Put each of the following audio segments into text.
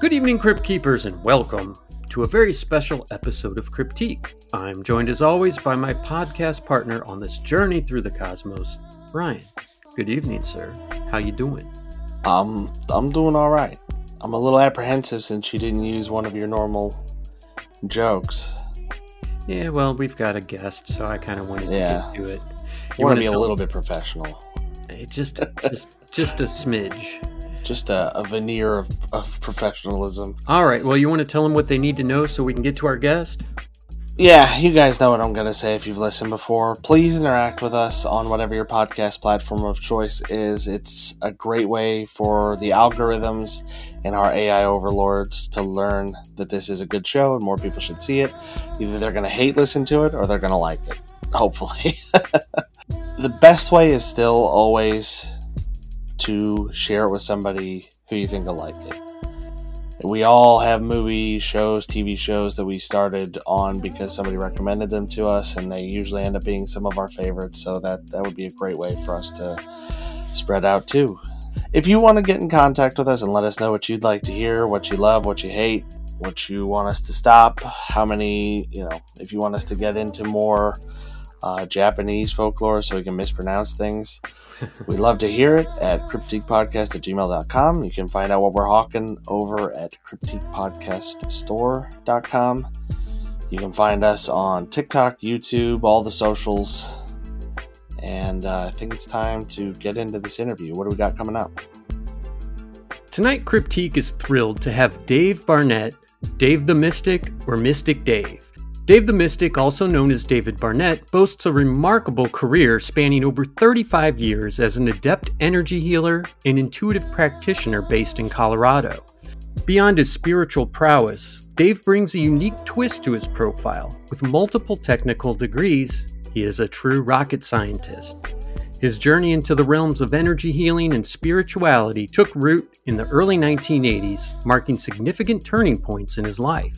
Good evening, Crypt Keepers, and welcome to a very special episode of Cryptique. I'm joined as always by my podcast partner on this journey through the cosmos, Ryan. Good evening, sir. How you doing? Um, I'm doing all right. I'm a little apprehensive since you didn't use one of your normal jokes. Yeah, well, we've got a guest, so I kind of wanted Yeah. to get to it. You want to be a little bit professional. Eh, just, just, just a smidge. Just a, a veneer of, of professionalism. All right. Well, you want to tell them what they need to know so we can get to our guest? Yeah, you guys know what I'm going to say if you've listened before. Please interact with us on whatever your podcast platform of choice is. It's a great way for the algorithms and our AI overlords to learn that this is a good show and more people should see it. Either they're going to hate listen to it or they're going to like it, hopefully. the best way is still always to share it with somebody who you think will like it we all have movie shows, TV shows that we started on because somebody recommended them to us, and they usually end up being some of our favorites. So that that would be a great way for us to spread out too. If you want to get in contact with us and let us know what you'd like to hear, what you love, what you hate, what you want us to stop, how many, you know, if you want us to get into more uh, Japanese folklore so we can mispronounce things, We'd love to hear it at cryptiquepodcast at gmail.com. You can find out what we're hawking over at cryptiquepodcaststore.com. You can find us on TikTok, YouTube, all the socials. And uh, I think it's time to get into this interview. What do we got coming up? Tonight, Cryptique is thrilled to have Dave Barnett, Dave the Mystic, or Mystic Dave. Dave the Mystic, also known as David Barnett, boasts a remarkable career spanning over 35 years as an adept energy healer and intuitive practitioner based in Colorado. Beyond his spiritual prowess, Dave brings a unique twist to his profile. With multiple technical degrees, he is a true rocket scientist. His journey into the realms of energy healing and spirituality took root in the early 1980s, marking significant turning points in his life.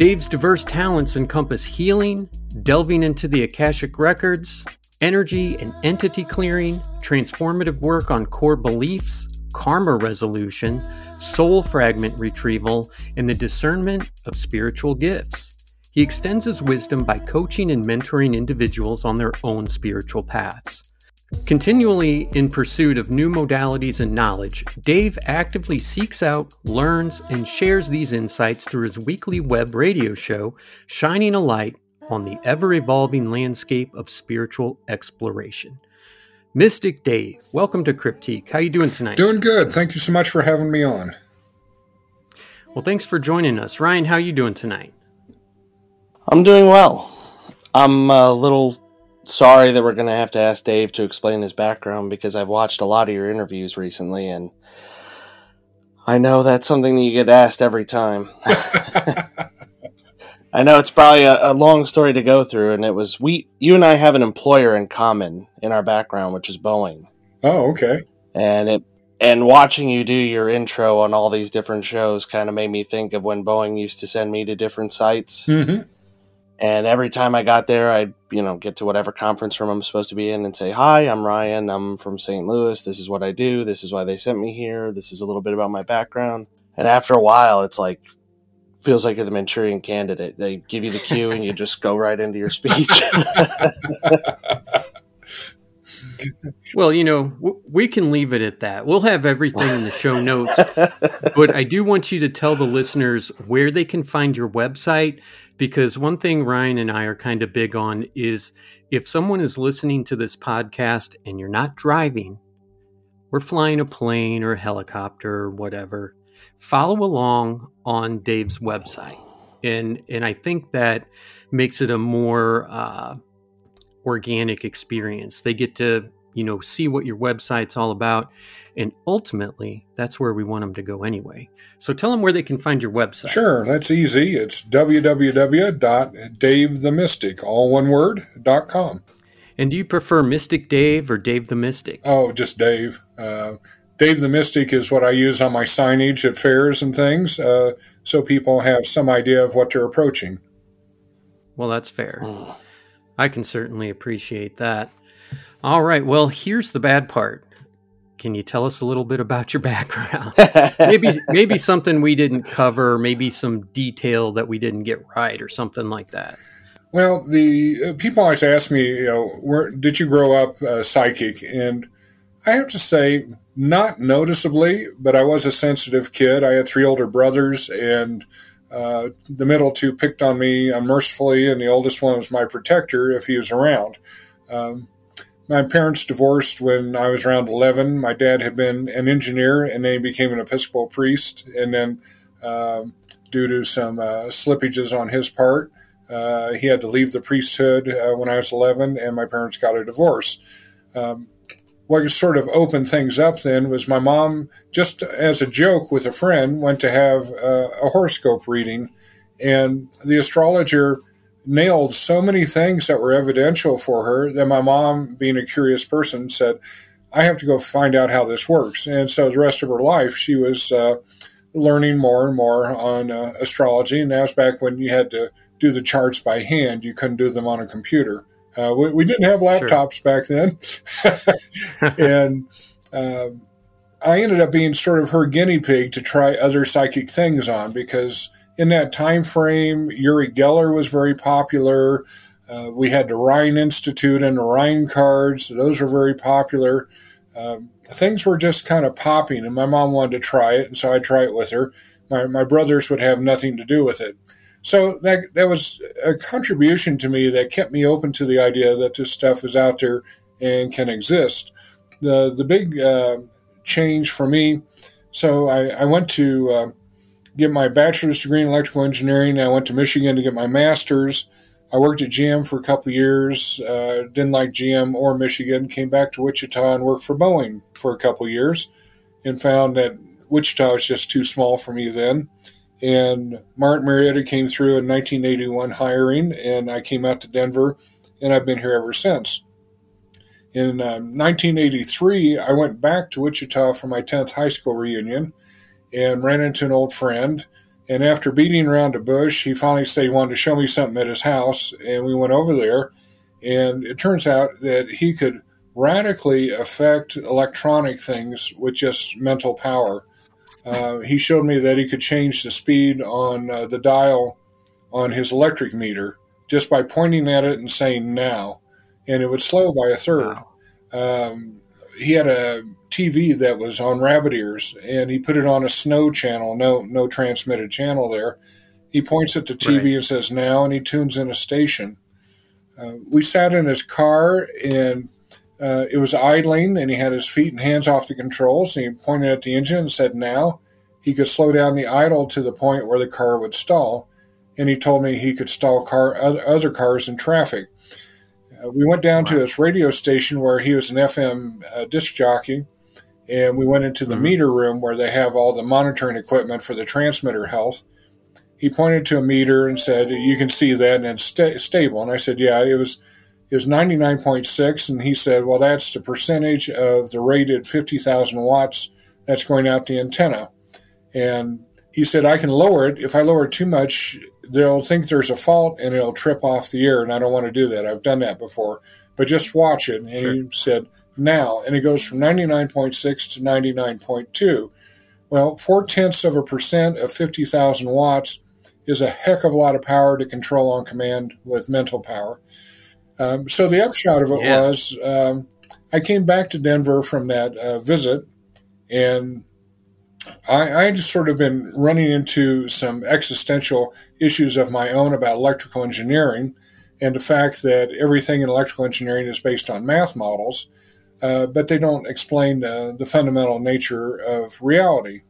Dave's diverse talents encompass healing, delving into the Akashic Records, energy and entity clearing, transformative work on core beliefs, karma resolution, soul fragment retrieval, and the discernment of spiritual gifts. He extends his wisdom by coaching and mentoring individuals on their own spiritual paths. Continually in pursuit of new modalities and knowledge, Dave actively seeks out, learns, and shares these insights through his weekly web radio show, shining a light on the ever evolving landscape of spiritual exploration. Mystic Dave, welcome to Cryptique. How you doing tonight? Doing good. Thank you so much for having me on. well, thanks for joining us. Ryan, how you doing tonight? I'm doing well. I'm a little sorry that we're going to have to ask Dave to explain his background because I've watched a lot of your interviews recently and I know that's something that you get asked every time. I know it's probably a, a long story to go through, and it was we, you and I have an employer in common in our background, which is Boeing, Oh, okay. and it and watching you do your intro on all these different shows kind of made me think of when Boeing used to send me to different sites. hmm And every time I got there, I'd, you know, get to whatever conference room I'm supposed to be in and say, Hi, I'm Ryan. I'm from St. Louis. This is what I do. This is why they sent me here. This is a little bit about my background. And after a while, it's like, feels like you're the Manchurian candidate. They give you the cue and you just go right into your speech. Well, you know, w- we can leave it at that. We'll have everything in the show notes, but I do want you to tell the listeners where they can find your website because one thing Ryan and I are kind of big on is if someone is listening to this podcast and you're not driving, we're flying a plane or a helicopter or whatever, follow along on Dave's website. And and I think that makes it a more uh, organic experience. They get to, you know, see what your website's all about. And ultimately, that's where we want them to go anyway. So tell them where they can find your website. Sure, that's easy. It's www.davethemystic, all one word, dot com. And do you prefer Mystic Dave or Dave the Mystic? Oh, just Dave. Uh, Dave the Mystic is what I use on my signage at fairs and things, uh, so people have some idea of what they're approaching. Well, that's fair. I can certainly appreciate that. All right. Well, here's the bad part. Can you tell us a little bit about your background? maybe maybe something we didn't cover, maybe some detail that we didn't get right or something like that. Well, the uh, people always ask me, you know, where did you grow up uh, psychic? And I have to say, not noticeably, but I was a sensitive kid. I had three older brothers, and uh, the middle two picked on me unmercifully, and the oldest one was my protector if he was around. Um, my parents divorced when I was around 11. My dad had been an engineer, and then he became an Episcopal priest, and then um, due to some uh, slippages on his part, uh, he had to leave the priesthood uh, when I was 11, and my parents got a divorce. Um, what sort of opened things up then was my mom, just as a joke with a friend, went to have uh, a horoscope reading, and the astrologer nailed so many things that were evidential for her that my mom, being a curious person, said, I have to go find out how this works. And so the rest of her life, she was uh, learning more and more on uh, astrology. And that was back when you had to do the charts by hand. You couldn't do them on a computer. Uh, we, we, didn't have laptops sure. back then. and uh, I ended up being sort of her guinea pig to try other psychic things on because in that time frame, Uri Geller was very popular. Uh, we had the Rhine Institute and the Rhine cards; those were very popular. Um, things were just kind of popping, and my mom wanted to try it, and so I tried it with her. My my brothers would have nothing to do with it. So that that was a contribution to me that kept me open to the idea that this stuff is out there and can exist. The the big uh, change for me. So I, I went to uh, get my bachelor's degree in electrical engineering. I went to Michigan to get my master's. I worked at GM for a couple years. Uh, didn't like GM or Michigan. Came back to Wichita and worked for Boeing for a couple years, and found that Wichita was just too small for me then and Martin Marietta came through in 1981 hiring, and I came out to Denver, and I've been here ever since. In uh, 1983, I went back to Wichita for my 10th high school reunion and ran into an old friend. And after beating around a bush, he finally said he wanted to show me something at his house, and we went over there. And it turns out that he could radically affect electronic things with just mental power. Uh, he showed me that he could change the speed on uh, the dial on his electric meter just by pointing at it and saying now, and it would slow by a third. Wow. Um, he had a TV that was on rabbit ears, and he put it on a snow channel, no no transmitted channel there. He points at the TV right. and says now, and he tunes in a station. Uh, we sat in his car and uh, it was idling, and he had his feet and hands off the controls. And he pointed at the engine and said, "Now." He could slow down the idle to the point where the car would stall, and he told me he could stall car other cars in traffic. Uh, we went down wow. to his radio station where he was an FM uh, disc jockey, and we went into the mm-hmm. meter room where they have all the monitoring equipment for the transmitter health. He pointed to a meter and said, "You can see that, and it's sta- stable." And I said, "Yeah, it was." It was 99.6, and he said, Well, that's the percentage of the rated 50,000 watts that's going out the antenna. And he said, I can lower it. If I lower it too much, they'll think there's a fault and it'll trip off the air. And I don't want to do that. I've done that before. But just watch it. And sure. he said, now. And it goes from 99.6 to 99.2. Well, four tenths of a percent of 50,000 watts is a heck of a lot of power to control on command with mental power. Um, so the upshot of it yeah. was um, I came back to Denver from that uh, visit, and I, I just sort of been running into some existential issues of my own about electrical engineering and the fact that everything in electrical engineering is based on math models, uh, but they don't explain uh, the fundamental nature of reality.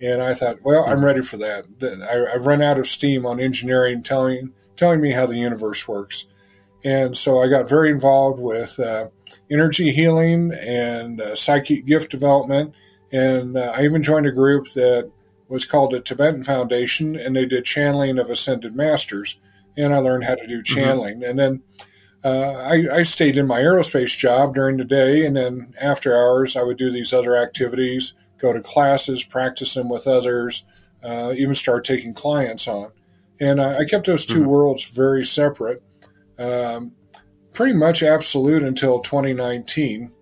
And I thought, well, I'm ready for that. I, have run out of steam on engineering telling telling me how the universe works. And so I got very involved with uh, energy healing and uh, psychic gift development. And uh, I even joined a group that was called the Tibetan Foundation, and they did channeling of ascended masters. And I learned how to do mm-hmm. channeling. Mm-hmm. And then uh, I, I, stayed in my aerospace job during the day, and then after hours, I would do these other activities, go to classes, practice them with others, uh, even start taking clients on. And I, I kept those 2 mm-hmm. worlds very separate, um, pretty much absolute until 2019.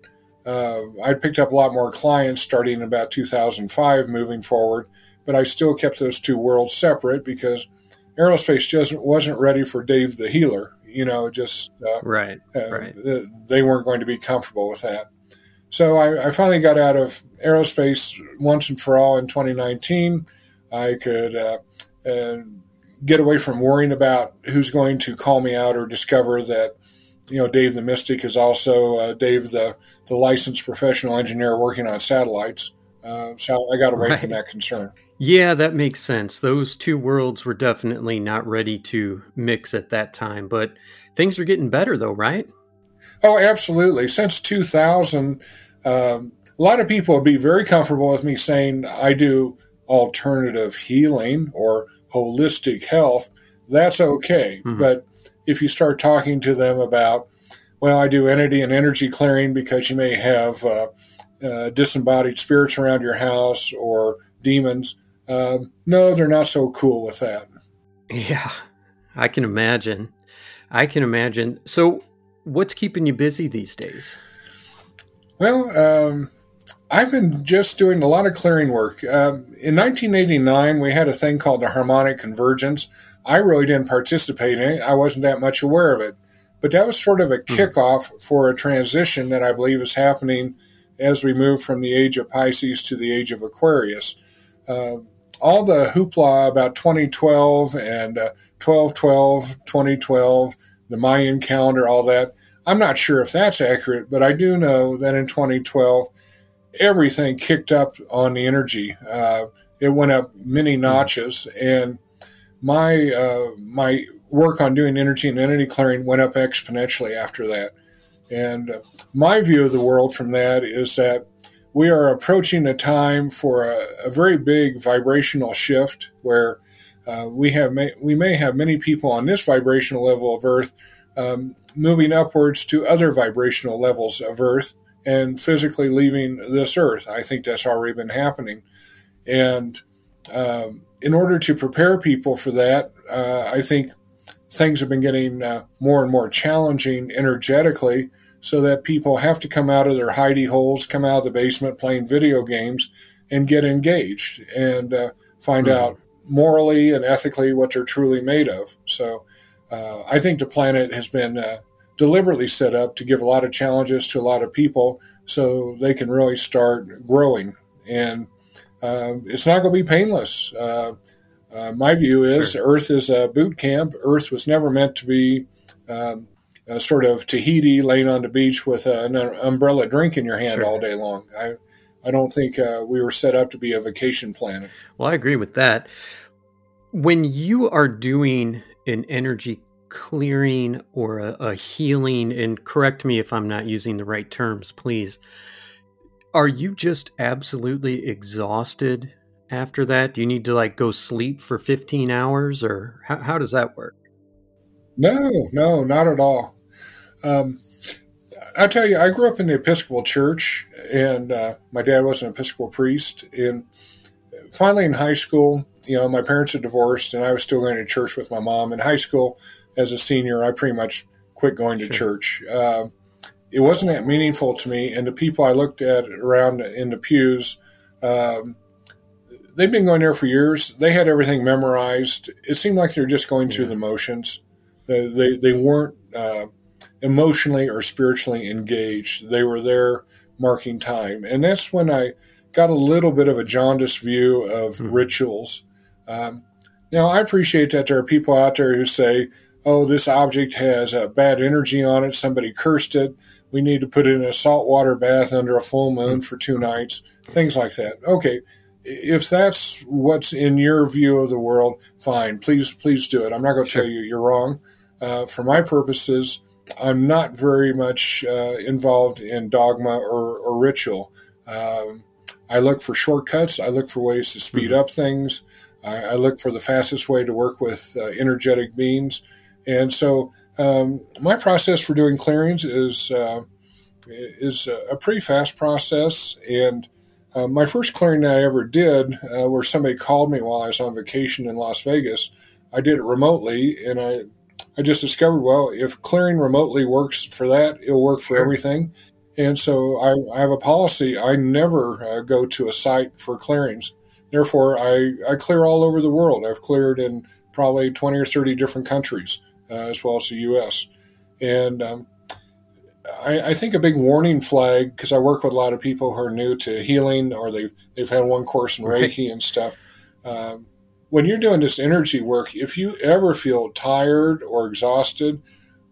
Uh, I picked up a lot more clients starting in about 2005 moving forward, but I still kept those two worlds separate because aerospace just wasn't ready for Dave the healer. You know, just uh, right, uh, right. They weren't going to be comfortable with that. So I, I, finally got out of aerospace once and for all in 2019. I could uh, uh, get away from worrying about who's going to call me out or discover that you know Dave the Mystic is also uh, Dave the the licensed professional engineer working on satellites. Uh, so I got away right. from that concern. Yeah, that makes sense. Those two worlds were definitely not ready to mix at that time, but things are getting better though, right? Oh, absolutely. Since 2000, um, a lot of people would be very comfortable with me saying I do alternative healing or holistic health. That's okay. Mm-hmm. But if you start talking to them about, well, I do entity and energy clearing because you may have uh, uh, disembodied spirits around your house or demons, um, no, they're not so cool with that. Yeah, I can imagine. I can imagine. So, what's keeping you busy these days? Well, um, I've been just doing a lot of clearing work. Um, in 1989, we had a thing called the harmonic convergence. I really didn't participate in it. I wasn't that much aware of it. But that was sort of a hmm. kickoff mm. for a transition that I believe is happening as we move from the age of Pisces to the age of Aquarius. Uh, all the hoopla about 2012 and uh, 1212, 2012, the Mayan calendar, all that, I'm not sure if that's accurate, but I do know that in 2012, everything kicked up on the energy. Uh, it went up many hmm. notches, and my uh, my work on doing energy and entity clearing went up exponentially after that. And uh, my view of the world from that is that we are approaching a time for a, a very big vibrational shift where uh, we have may, we may have many people on this vibrational level of Earth um, moving upwards to other vibrational levels of Earth and physically leaving this Earth. I think that's already been happening, and um, in order to prepare people for that, uh, I think things have been getting uh, more and more challenging energetically so that people have to come out of their hidey holes, come out of the basement playing video games, and get engaged and uh, find mm-hmm. out morally and ethically what they're truly made of. So uh, I think the planet has been uh, deliberately set up to give a lot of challenges to a lot of people so they can really start growing. And uh, it's not going to be painless. Uh, uh, my view is sure. Earth is a boot camp. Earth was never meant to be um, uh, sort of Tahiti laying on the beach with an umbrella drink in your hand sure. all day long. I, I don't think uh, we were set up to be a vacation planet. Well, I agree with that. When you are doing an energy clearing or a, a healing, and correct me if I'm not using the right terms, please. Are you just absolutely exhausted after that? Do you need to like go sleep for 15 hours or how, how does that work? No, no, not at all. Um, I tell you, I grew up in the Episcopal Church, and uh, my dad was an Episcopal priest. And finally, in high school, you know, my parents had divorced, and I was still going to church with my mom. In high school, as a senior, I pretty much quit going to sure. church. Uh, it wasn't that meaningful to me, and the people I looked at around in the pews, um, they've been going there for years. They had everything memorized. It seemed like they were just going yeah. through the motions. They, they, they weren't uh, emotionally or spiritually engaged. They were there marking time. And that's when I got a little bit of a jaundiced view of mm-hmm. rituals. Um, now, I appreciate that there are people out there who say, oh, this object has a bad energy on it. Somebody cursed it. We need to put it in a saltwater bath under a full moon for two nights. Things like that. Okay. If that's what's in your view of the world, fine. Please, please do it. I'm not going to sure. tell you you're wrong. Uh, for my purposes, I'm not very much uh, involved in dogma or, or ritual. Um, I look for shortcuts. I look for ways to speed mm-hmm. up things. I, I, look for the fastest way to work with uh, energetic beings. And so um, my process for doing clearings is uh, is a pretty fast process. And uh, my first clearing I ever did, uh, where somebody called me while I was on vacation in Las Vegas, I did it remotely, and I I just discovered well, if clearing remotely works for that, it'll work for everything. And so I, I have a policy. I never uh, go to a site for clearings. Therefore, I, I clear all over the world. I've cleared in probably 20 or 30 different countries, uh, as well as the U.S. And um, I, I, think a big warning flag, because I work with a lot of people who are new to healing or they've, they've had one course in Reiki and stuff. Um, when you're doing this energy work, if you ever feel tired or exhausted,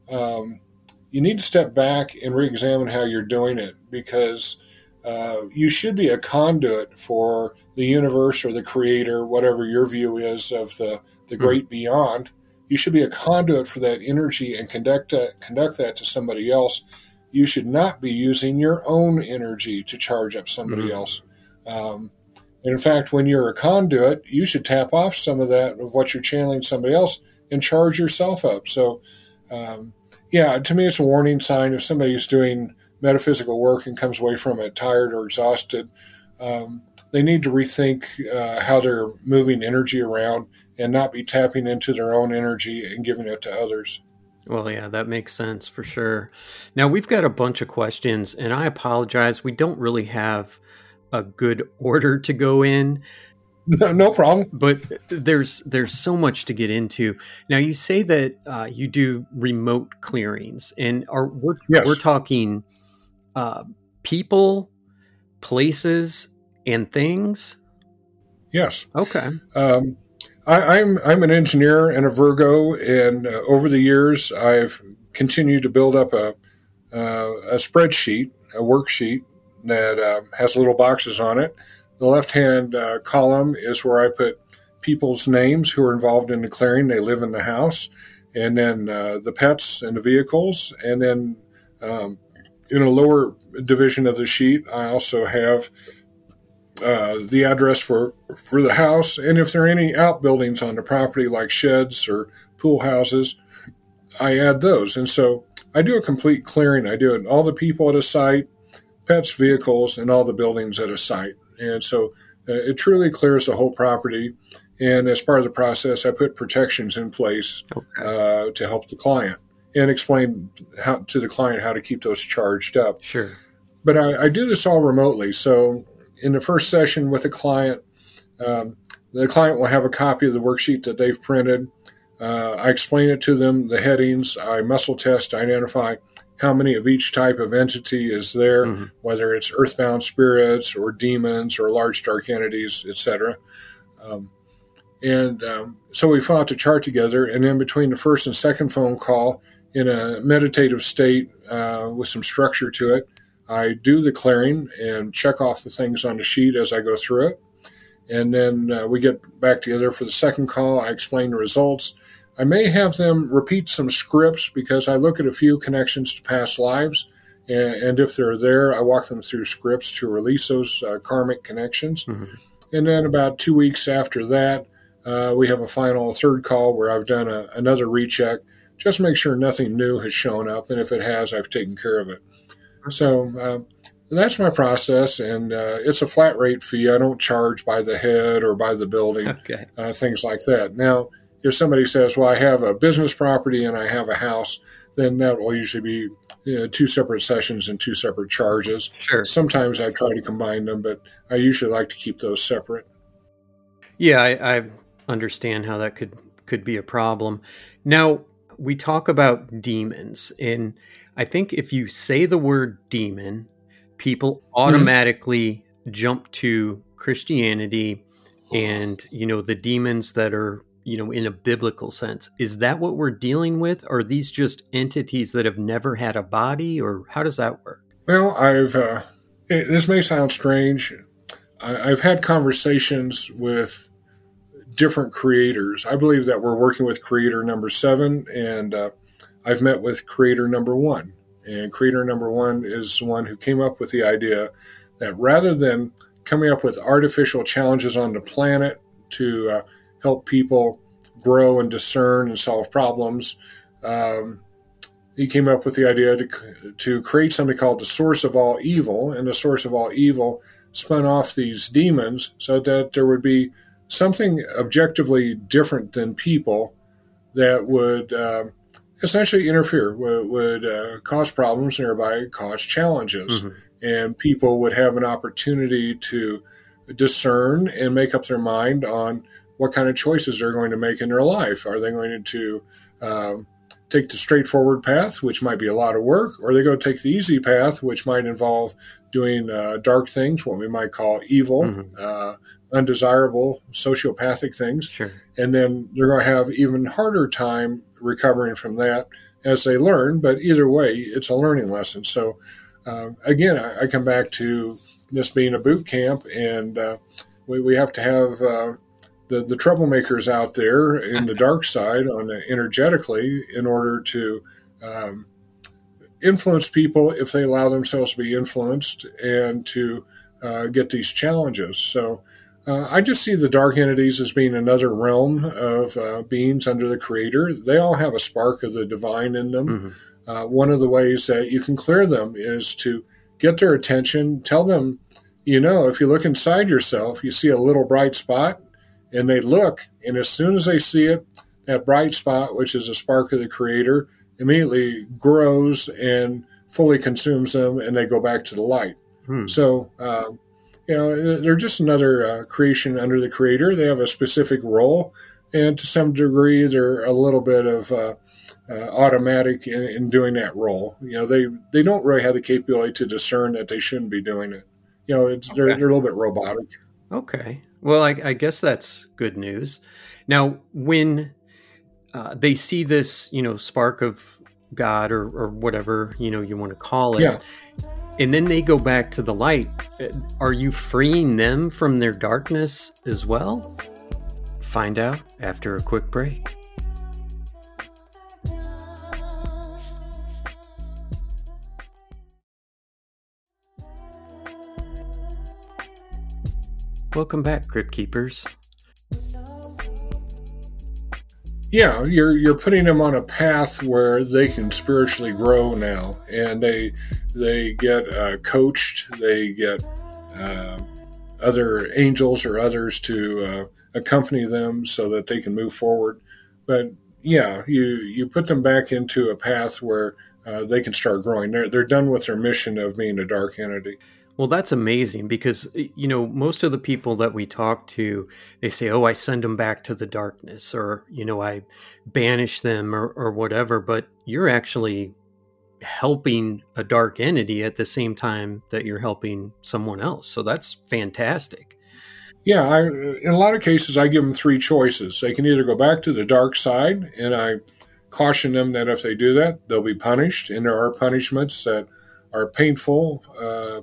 um, you need to step back and re examine how you're doing it because uh, you should be a conduit for the universe or the creator, whatever your view is of the, the hmm. great mm-hmm. beyond. You should be a conduit for that energy and conduct that, conduct that to somebody else. You should not be using your own energy to charge up somebody mm-hmm. else. Um, in fact, when you're a conduit, you should tap off some of that of what you're channeling somebody else and charge yourself up. So, um, yeah, to me, it's a warning sign if somebody's doing metaphysical work and comes away from it tired or exhausted. Um, they need to rethink uh, how they're moving energy around and not be tapping into their own energy and giving it to others. Well, yeah, that makes sense for sure. Now, we've got a bunch of questions, and I apologize. We don't really have a good order to go in. No, no problem. But there's there's so much to get into. Now you say that uh, you do remote clearings, and are we're, yes. we're talking uh, people, places, and things. Yes. Okay. Um, I, am I'm, I'm an engineer and a Virgo, and uh, over the years I've continued to build up a uh, a spreadsheet, a worksheet that uh, has little boxes on it the left hand uh, column is where I put people's names who are involved in the clearing. They live in the house. And then uh, the pets and the vehicles. And then um, in a lower division of the sheet, I also have uh, the address for, for the house. And if there are any outbuildings on the property, like sheds or pool houses, I add those. And so I do a complete clearing. I do it all the people at a site, pets, vehicles, and all the buildings at a site. And so uh, it truly clears the whole property. And as part of the process, I put protections in place okay. uh, to help the client and explain how, to the client how to keep those charged up. Sure. But I, I do this all remotely. So in the first session with a client, um, the client will have a copy of the worksheet that they've printed. Uh, I explain it to them, the headings. I muscle test, identify how many of each type of entity is there, mm-hmm. whether it's earthbound spirits or demons or large dark entities, etc. Um, and um, so we fought the chart together, and then between the first and second phone call, in a meditative state uh, with some structure to it, I do the clearing and check off the things on the sheet as I go through it. And then uh, we get back together for the second call. I explain the results I may have them repeat some scripts because I look at a few connections to past lives. And, if they're there, I walk them through scripts to release those uh, karmic connections. Mm-hmm. And then about two weeks after that, uh, we have a final third call where I've done a, another recheck, just make sure nothing new has shown up. And if it has, I've taken care of it. So uh, that's my process. And uh, it's a flat rate fee. I don't charge by the head or by the building, okay. Uh, things like that. Now, if somebody says, "Well, I have a business property and I have a house," then that will usually be you know, two separate sessions and two separate charges. Sure. Sometimes I try to combine them, but I usually like to keep those separate. Yeah, I, I understand how that could could be a problem. Now we talk about demons, and I think if you say the word demon, people mm-hmm. automatically mm-hmm. jump to Christianity and you know the demons that are you know, in a biblical sense. Is that what we're dealing with? Are these just entities that have never had a body, or how does that work? Well, I've, uh, it, this may sound strange. I, I've had conversations with different creators. I believe that we're working with creator number seven, and uh, I've met with creator number one. And creator number one is the one who came up with the idea that rather than coming up with artificial challenges on the planet to uh, help people grow and discern and solve problems. Um, he came up with the idea to, to create something called the source of all evil, and the source of all evil spun off these demons so that there would be something objectively different than people that would uh, essentially interfere, would, would uh, cause problems, and thereby cause challenges. Mm-hmm. And people would have an opportunity to discern and make up their mind on what kind of choices they're going to make in their life. Are they going to um, take the straightforward path, which might be a lot of work, or they go take the easy path, which might involve doing uh, dark things, what we might call evil, mm-hmm. uh, undesirable, sociopathic things. Sure. And then they're going to have even harder time recovering from that as they learn. But either way, it's a learning lesson. So uh, again, I, I, come back to this being a boot camp, and uh, we, we have to have uh, the, the troublemakers out there in the dark side on the, energetically in order to um, influence people if they allow themselves to be influenced and to uh, get these challenges. So uh, I just see the dark entities as being another realm of uh, beings under the Creator. They all have a spark of the divine in them. Mm-hmm. Uh, one of the ways that you can clear them is to get their attention, tell them, you know, if you look inside yourself, you see a little bright spot and they look, and as soon as they see it, that bright spot, which is a spark of the Creator, immediately grows and fully consumes them, and they go back to the light. Hmm. So, uh, you know, they're just another uh, creation under the Creator. They have a specific role, and to some degree, they're a little bit of uh, uh, automatic in, in, doing that role. You know, they they don't really have the capability to discern that they shouldn't be doing it. You know, it's, okay. they're they're a little bit robotic. Okay. Well, I, I guess that's good news. Now, when uh, they see this, you know, spark of God or, or whatever, you know, you want to call it, yeah. and then they go back to the light, uh, are you freeing them from their darkness as well? Find out after a quick break. Welcome back, Crypt Keepers. Yeah, you're you're putting them on a path where they can spiritually grow now, and they they get uh, coached, they get uh, other angels or others to uh, accompany them so that they can move forward. But yeah, you you put them back into a path where uh, they can start growing. They're they're done with their mission of being a dark entity. Well, that's amazing because, you know, most of the people that we talk to, they say, oh, I send them back to the darkness or, you know, I banish them or, or whatever. But you're actually helping a dark entity at the same time that you're helping someone else. So that's fantastic. Yeah, I, in a lot of cases, I give them three choices. They can either go back to the dark side, and I caution them that if they do that, they'll be punished. And there are punishments that are painful. Uh,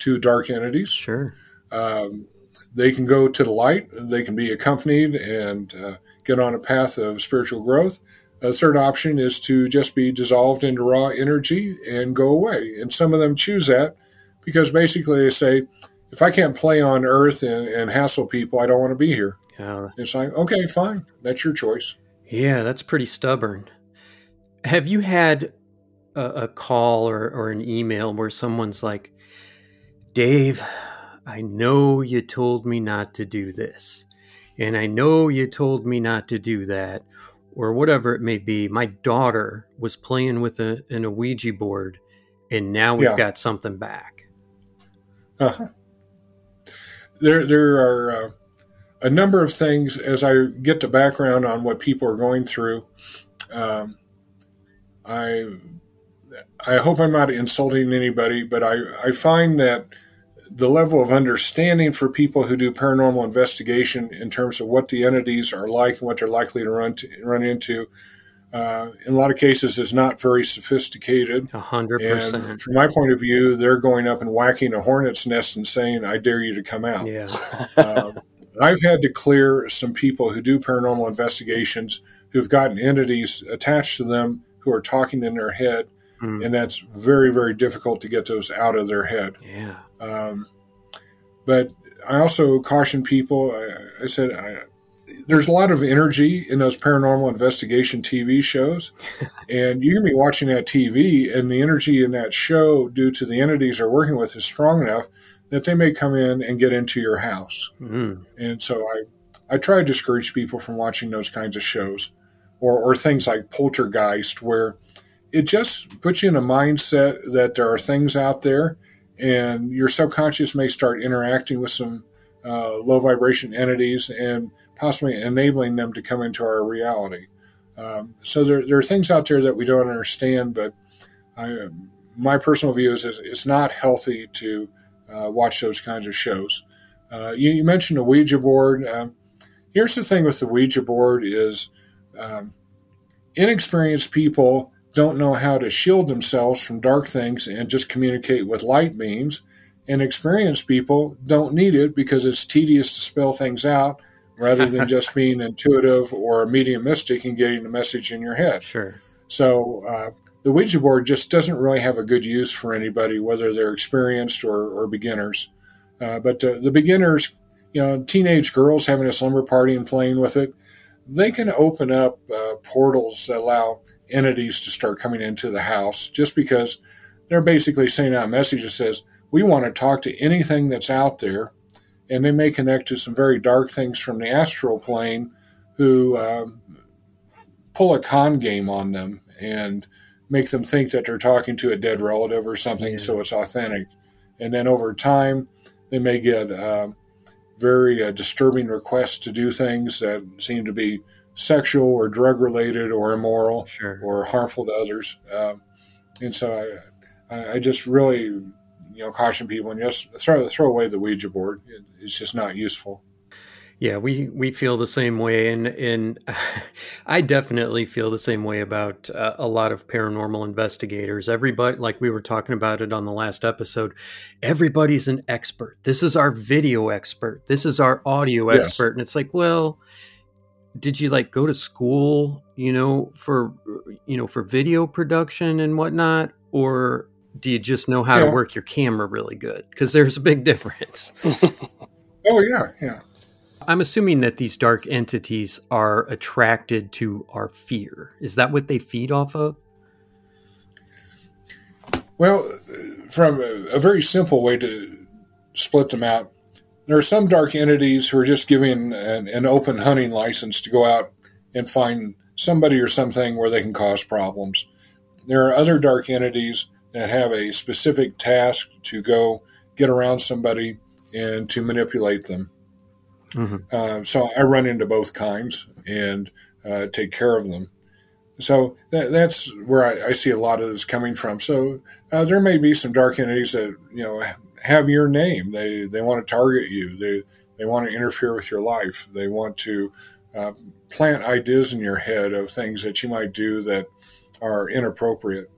to dark entities. Sure. Um, they can go to the light. They can be accompanied and uh, get on a path of spiritual growth. A third option is to just be dissolved into raw energy and go away. And some of them choose that because basically they say, if I can't play on earth and, and hassle people, I don't want to be here. Yeah. It's like, okay, fine. That's your choice. Yeah, that's pretty stubborn. Have you had a, a call or, or an email where someone's like, Dave, I know you told me not to do this, and I know you told me not to do that, or whatever it may be. My daughter was playing with a, an Ouija board, and now we've yeah. got something back. Uh-huh. There, there are uh, a number of things as I get the background on what people are going through. Um, I I hope I'm not insulting anybody, but I, I find that the level of understanding for people who do paranormal investigation in terms of what the entities are like and what they're likely to run to, run into, uh, in a lot of cases, is not very sophisticated. A hundred percent. From my point of view, they're going up and whacking a hornet's nest and saying, "I dare you to come out." Yeah. uh, I've had to clear some people who do paranormal investigations who've gotten entities attached to them who are talking in their head Mm. And that's very, very difficult to get those out of their head. Yeah. Um, but I also caution people. I, I said, I, there's a lot of energy in those paranormal investigation TV shows, and you can be watching that TV, and the energy in that show, due to the entities they're working with, is strong enough that they may come in and get into your house. Mm-hmm. And so I, I try to discourage people from watching those kinds of shows, or or things like Poltergeist, where it just puts you in a mindset that there are things out there, and your subconscious may start interacting with some uh, low vibration entities and possibly enabling them to come into our reality. Um, so there, there are things out there that we don't understand, but I, my personal view is it's not healthy to uh, watch those kinds of shows. Uh, you, you, mentioned the Ouija board. Um, here's the thing with the Ouija board is um, inexperienced people don't know how to shield themselves from dark things and just communicate with light beams. And experienced people don't need it because it's tedious to spell things out rather than just being intuitive or mediumistic and getting the message in your head. Sure. So uh, the Ouija board just doesn't really have a good use for anybody, whether they're experienced or, or beginners. Uh, but uh, the beginners, you know, teenage girls having a slumber party and playing with it, they can open up uh, portals that allow entities to start coming into the house just because they're basically sending out a message that says, we want to talk to anything that's out there. And they may connect to some very dark things from the astral plane who um, pull a con game on them and make them think that they're talking to a dead relative or something, yeah. so it's authentic. And then over time, they may get uh, very uh, disturbing requests to do things that seem to be sexual or drug related or immoral sure. or harmful to others. Um, and so I, I just really, you know, caution people and just throw throw away the Ouija board. It, it's just not useful. Yeah, we we feel the same way, and and I definitely feel the same way about uh, a lot of paranormal investigators. Everybody, like we were talking about it on the last episode, everybody's an expert. This is our video expert. This is our audio yes. expert, and it's like, well, did you like go to school, you know, for you know for video production and whatnot, or do you just know how yeah. to work your camera really good? Because there's a big difference. oh yeah, yeah. I'm assuming that these dark entities are attracted to our fear. Is that what they feed off of? Well, from a, a very simple way to split them out, there are some dark entities who are just giving an, an open hunting license to go out and find somebody or something where they can cause problems. There are other dark entities that have a specific task to go get around somebody and to manipulate them. Mm-hmm. Uh, so I run into both kinds and uh, take care of them. So that, that's where I, I, see a lot of this coming from. So uh, there may be some dark entities that you know have your name. They they want to target you. They they want to interfere with your life. They want to uh, plant ideas in your head of things that you might do that are inappropriate.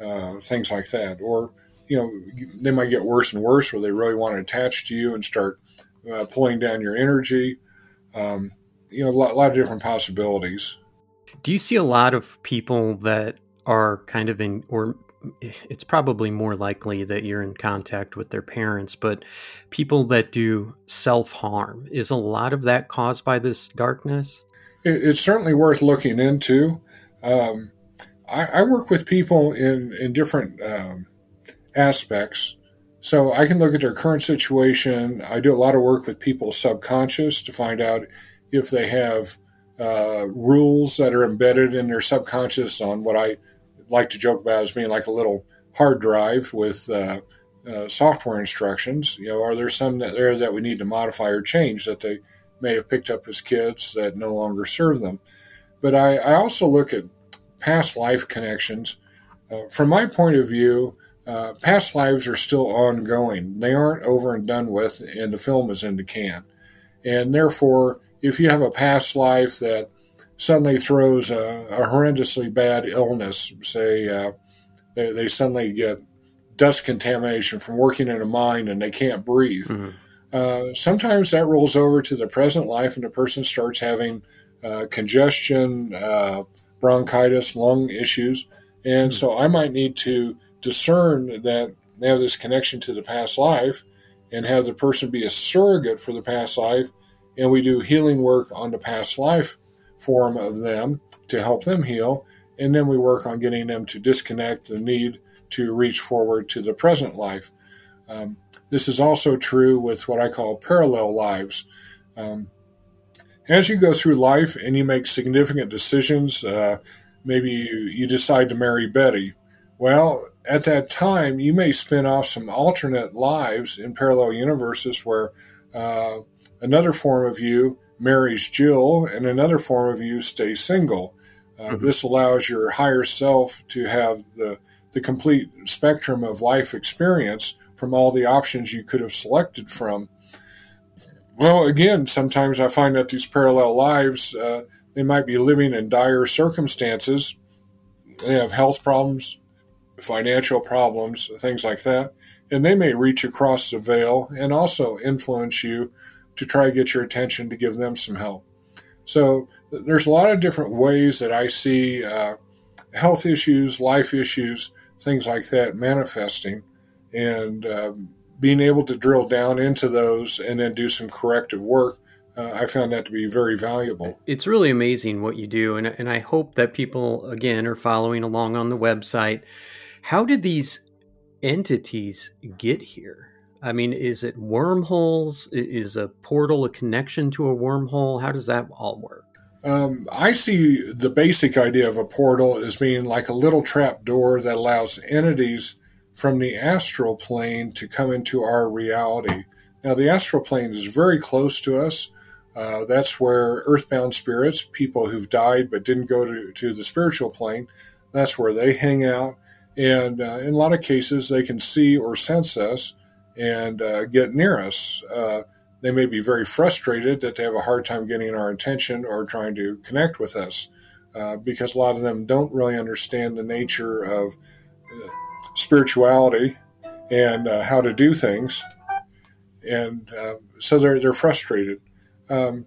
Uh, things like that, or you know, they might get worse and worse, where they really want to attach to you and start uh, pulling down your energy. Um, you know, a lot, a lot of different possibilities. Do you see a lot of people that are kind of in, or it's probably more likely that you're in contact with their parents, but people that do self harm, is a lot of that caused by this darkness? It's certainly worth looking into. Um, I, I, work with people in, in different um, aspects. So I can look at their current situation. I do a lot of work with people's subconscious to find out if they have uh, rules that are embedded in their subconscious on what I like to joke about as being like a little hard drive with uh, uh, software instructions. You know, are there some that there that we need to modify or change that they may have picked up as kids that no longer serve them? But I, I also look at past life connections. Uh, from my point of view, uh, past lives are still ongoing. They aren't over and done with, and the film is in the can. And therefore, if you have a past life that suddenly throws a, a horrendously bad illness, say uh, they, they, suddenly get dust contamination from working in a mine and they can't breathe, mm-hmm. uh, sometimes that rolls over to the present life and the person starts having uh, congestion, uh, bronchitis, lung issues. And mm-hmm. so I might need to discern that they have this connection to the past life and have the person be a surrogate for the past life and we do healing work on the past life form of them to help them heal. And then we work on getting them to disconnect the need to reach forward to the present life. Um, this is also true with what I call parallel lives. Um, as you go through life and you make significant decisions, uh, maybe you, you decide to marry Betty. Well, at that time, you may spin off some alternate lives in parallel universes where uh, another form of you marries Jill and another form of you stays single. Uh, mm-hmm. This allows your higher self to have the, the complete spectrum of life experience from all the options you could have selected from. Well, again, sometimes I find that these parallel lives, uh, they might be living in dire circumstances. They have health problems, financial problems, things like that. And they may reach across the veil and also influence you to try to get your attention to give them some help. So there's a lot of different ways that I see uh, health issues, life issues, things like that manifesting. And um, being able to drill down into those and then do some corrective work, uh, I found that to be very valuable. It's really amazing what you do. And, and I hope that people, again, are following along on the website. How did these entities get here? I mean, is it wormholes? Is a portal a connection to a wormhole? How does that all work? Um, I see the basic idea of a portal as being like a little trap door that allows entities from the astral plane to come into our reality. Now, the astral plane is very close to us. Uh, that's where earthbound spirits, people who've died but didn't go to, to the spiritual plane, that's where they hang out. And uh, in a lot of cases, they can see or sense us and uh, get near us. Uh, they may be very frustrated that they have a hard time getting our attention or trying to connect with us uh, because a lot of them don't really understand the nature of uh, spirituality and uh, how to do things, and uh, so they're they're frustrated. Um,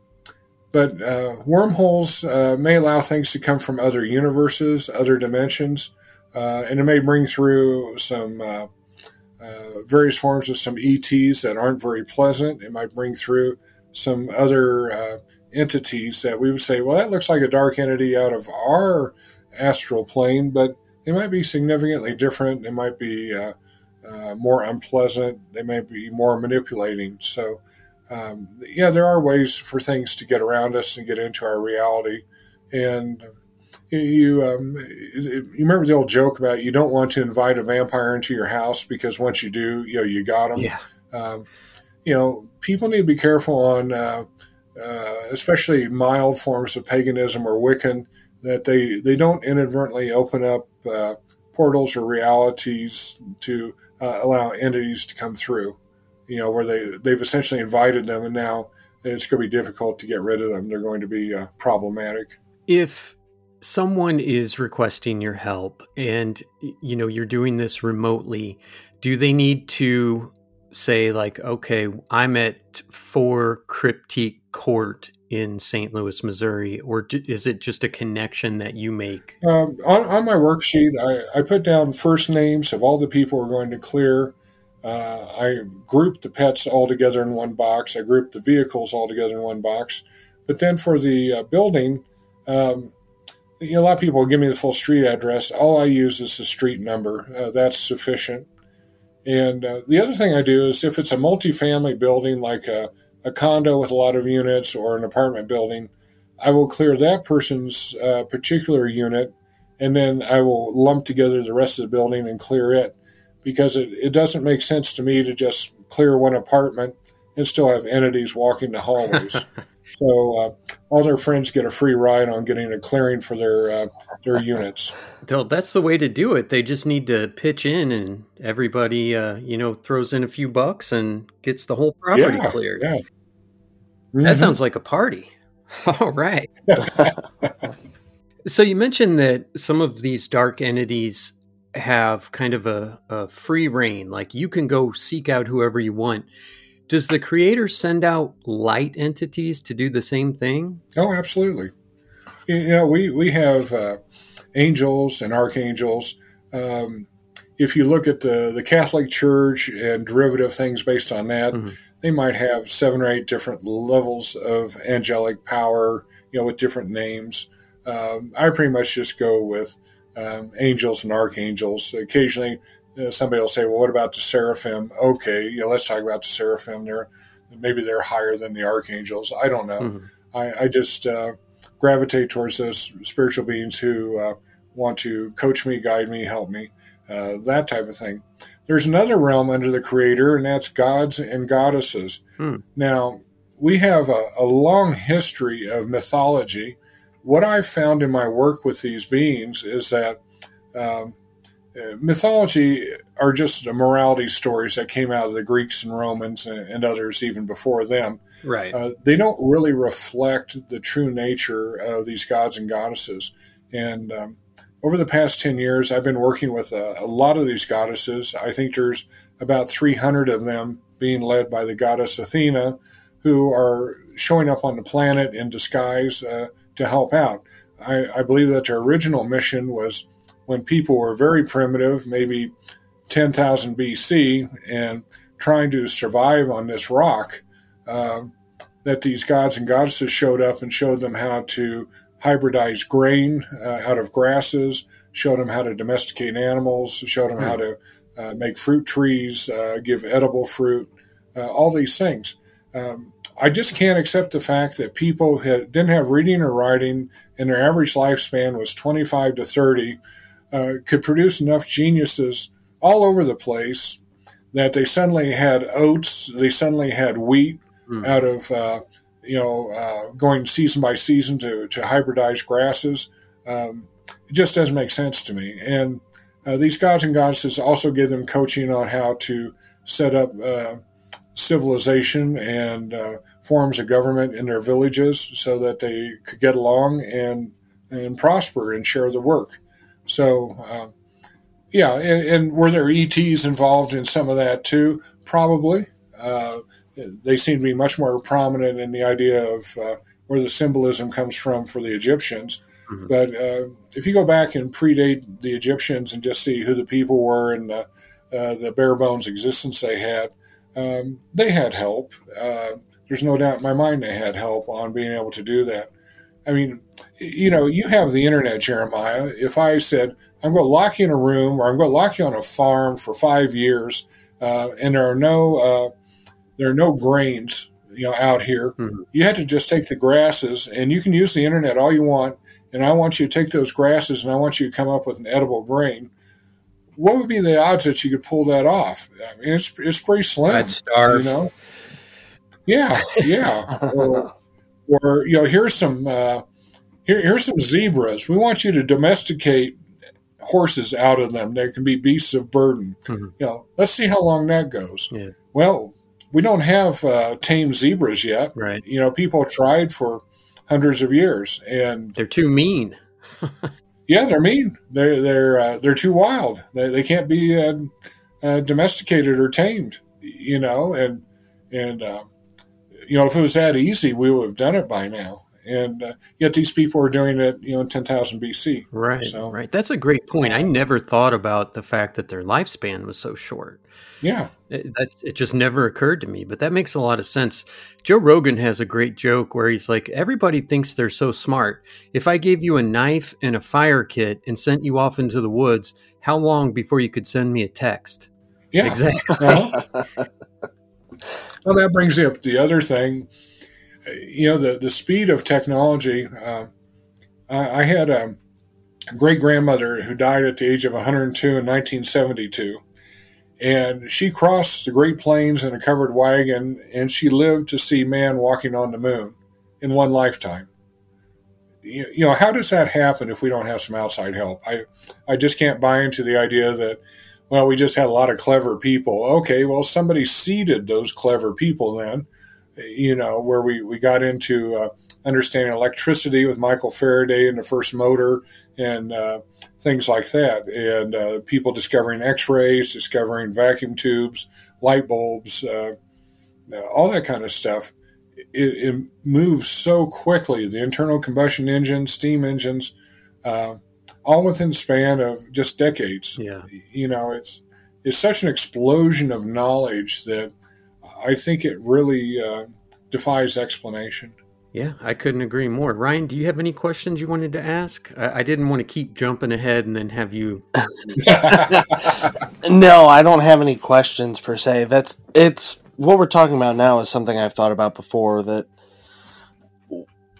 but wormholes may allow things to come from other universes, other dimensions, and it may bring through some uh, various forms of some ETs that aren't very pleasant. It might bring through some other entities that we would say, well, that looks like a dark entity out of our astral plane, but they might be significantly different. They might be uh, uh, more unpleasant. They may be more manipulating. So, um, yeah, there are ways for things to get around us and get into our reality. And you, um, you remember the old joke about you don't want to invite a vampire into your house because once you do, you know, you got them. Yeah. Um, you know, people need to be careful on, uh, uh, especially mild forms of paganism or Wiccan that they, they don't inadvertently open up uh, portals or realities to uh, allow entities to come through. You know, where they they've essentially invited them, and now it's going to be difficult to get rid of them. They're going to be uh, problematic. If someone is requesting your help, and you know you're doing this remotely, do they need to say like, okay, I'm at four Cryptique Court in St. Louis, Missouri, or is it just a connection that you make? Um, on, on, my worksheet, I, I, put down first names of all the people we're going to clear. Uh, I grouped the pets all together in one box. I grouped the vehicles all together in one box. But then for the uh, building, um, you know, a lot of people give me the full street address. All I use is the street number. Uh, that's sufficient. And uh, the other thing I do is if it's a multifamily building like a a condo with a lot of units or an apartment building, I will clear that person's uh, particular unit and then I will lump together the rest of the building and clear it because it, it doesn't make sense to me to just clear one apartment and still have entities walking the hallways. so uh, all their friends get a free ride on getting a clearing for their uh, their units. Well, That's the way to do it. They just need to pitch in, and everybody, uh, you know, throws in a few bucks and gets the whole property yeah, cleared. Yeah. Mm-hmm. That sounds like a party. All right. so you mentioned that some of these dark entities have kind of a, a, free reign, like you can go seek out whoever you want. Does the creator send out light entities to do the same thing? Oh, absolutely. You know, we, we have uh, angels and archangels. Um, if you look at the, the Catholic Church and derivative things based on that, mm-hmm they might have seven or eight different levels of angelic power, you know, with different names. Um, I pretty much just go with um, angels and archangels. Occasionally, you know, somebody will say, "Well, what about the seraphim?" Okay, you know, let's talk about the seraphim. They're maybe they're higher than the archangels. I don't know. Mm-hmm. I, I, just uh, gravitate towards those spiritual beings who uh, want to coach me, guide me, help me, uh, that type of thing. There's another realm under the Creator, and that's gods and goddesses. Hmm. Now, we have a, a, long history of mythology. What I've found in my work with these beings is that um, mythology are just morality stories that came out of the Greeks and Romans and, others even before them. Right. Uh, they don't really reflect the true nature of these gods and goddesses. And um, over the past 10 years, I've been working with a, a, lot of these goddesses. I think there's about 300 of them being led by the goddess Athena, who are showing up on the planet in disguise uh, to help out. I, I, believe that their original mission was when people were very primitive, maybe 10,000 BC, and trying to survive on this rock, uh, that these gods and goddesses showed up and showed them how to hybridize grain uh, out of grasses, showed them how to domesticate animals, showed them how to uh, make fruit trees, uh, give edible fruit, uh, all these things. Um, I just can't accept the fact that people had, didn't have reading or writing and their average lifespan was 25 to 30, uh, could produce enough geniuses all over the place that they suddenly had oats, they suddenly had wheat mm. out of uh, you know, uh, going season by season to, to hybridize grasses. Um, it just doesn't make sense to me. And uh, these gods and goddesses also give them coaching on how to set up uh, civilization and uh, forms of government in their villages so that they could get along and, and prosper and share the work. So, uh, yeah, and, and, were there ETs involved in some of that too? Probably. Uh, they seem to be much more prominent in the idea of uh, where the symbolism comes from for the Egyptians. Mm-hmm. But uh, if you go back and predate the Egyptians and just see who the people were and the, uh, the bare bones existence they had, um, they had help. Uh, there's no doubt in my mind they had help on being able to do that. I mean, you know, you have the internet, Jeremiah. If I said, I'm going to lock you in a room or I'm going to lock you on a farm for five years, uh, and there are no uh, there are no grains, you know, out here. Mm-hmm. You have to just take the grasses, and you can use the internet all you want. And I want you to take those grasses, and I want you to come up with an edible grain. What would be the odds that you could pull that off? I mean, it's it's pretty slim. I'd starve. You know. Yeah, yeah. or, or, you know, here's some uh, here, here's some zebras. We want you to domesticate horses out of them. They can be beasts of burden. Mm-hmm. You know, let's see how long that goes. Yeah. Well, we don't have uh, tame zebras yet. Right. You know, people tried for hundreds of years, and they're too mean. yeah, they're mean. They're they're uh, they're too wild. They, they can't be uh, uh domesticated or tamed. You know, and and uh, you know, if it was that easy, we would have done it by now and uh, yet these people are doing it, you know, in 10,000 BC. Right, so, right. That's a great point. I never thought about the fact that their lifespan was so short. Yeah, it, that, it just never occurred to me, but that makes a lot of sense. Joe Rogan has a great joke where he's like, "Everybody thinks they're so smart. If I gave you a knife and a fire kit and sent you off into the woods, how long before you could send me a text?" Yeah, exactly. Uh-huh. Well, that brings up the other thing you know, the, the speed of technology. Uh, I, I, had a great grandmother who died at the age of 102 in 1972. And she crossed the Great Plains in a covered wagon, and she lived to see man walking on the moon in one lifetime. You, you know, how does that happen if we don't have some outside help? I, I just can't buy into the idea that, well, we just had a lot of clever people. Okay, well, somebody seeded those clever people then you know, where we, we got into uh, understanding electricity with Michael Faraday and the first motor and uh, things like that. And uh, people discovering x rays, discovering vacuum tubes, light bulbs, uh, all that kind of stuff. It, it, moves so quickly. The internal combustion engine, steam engines, uh, all within span of just decades. Yeah. You know, it's it's such an explosion of knowledge that I think it really uh, defies explanation. Yeah, I couldn't agree more. Ryan, do you have any questions you wanted to ask? I, I didn't want to keep jumping ahead and then have you. no, I don't have any questions per se. That's it's what we're talking about now is something I've thought about before that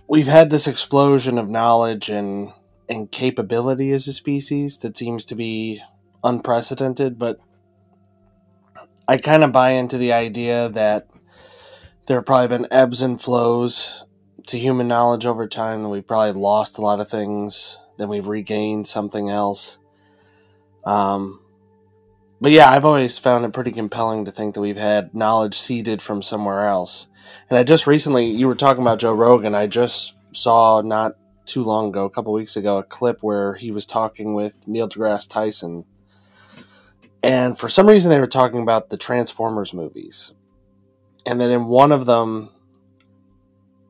we've had this explosion of knowledge and and capability as a species that seems to be unprecedented, but I kind of buy into the idea that there have probably been ebbs and flows to human knowledge over time, and we've probably lost a lot of things. Then we've regained something else. Um, but yeah, I've always found it pretty compelling to think that we've had knowledge seeded from somewhere else. And I just recently, you were talking about Joe Rogan. I just saw not too long ago, a couple weeks ago, a clip where he was talking with Neil deGrasse Tyson. And for some reason, they were talking about the Transformers movies. And then in one of them,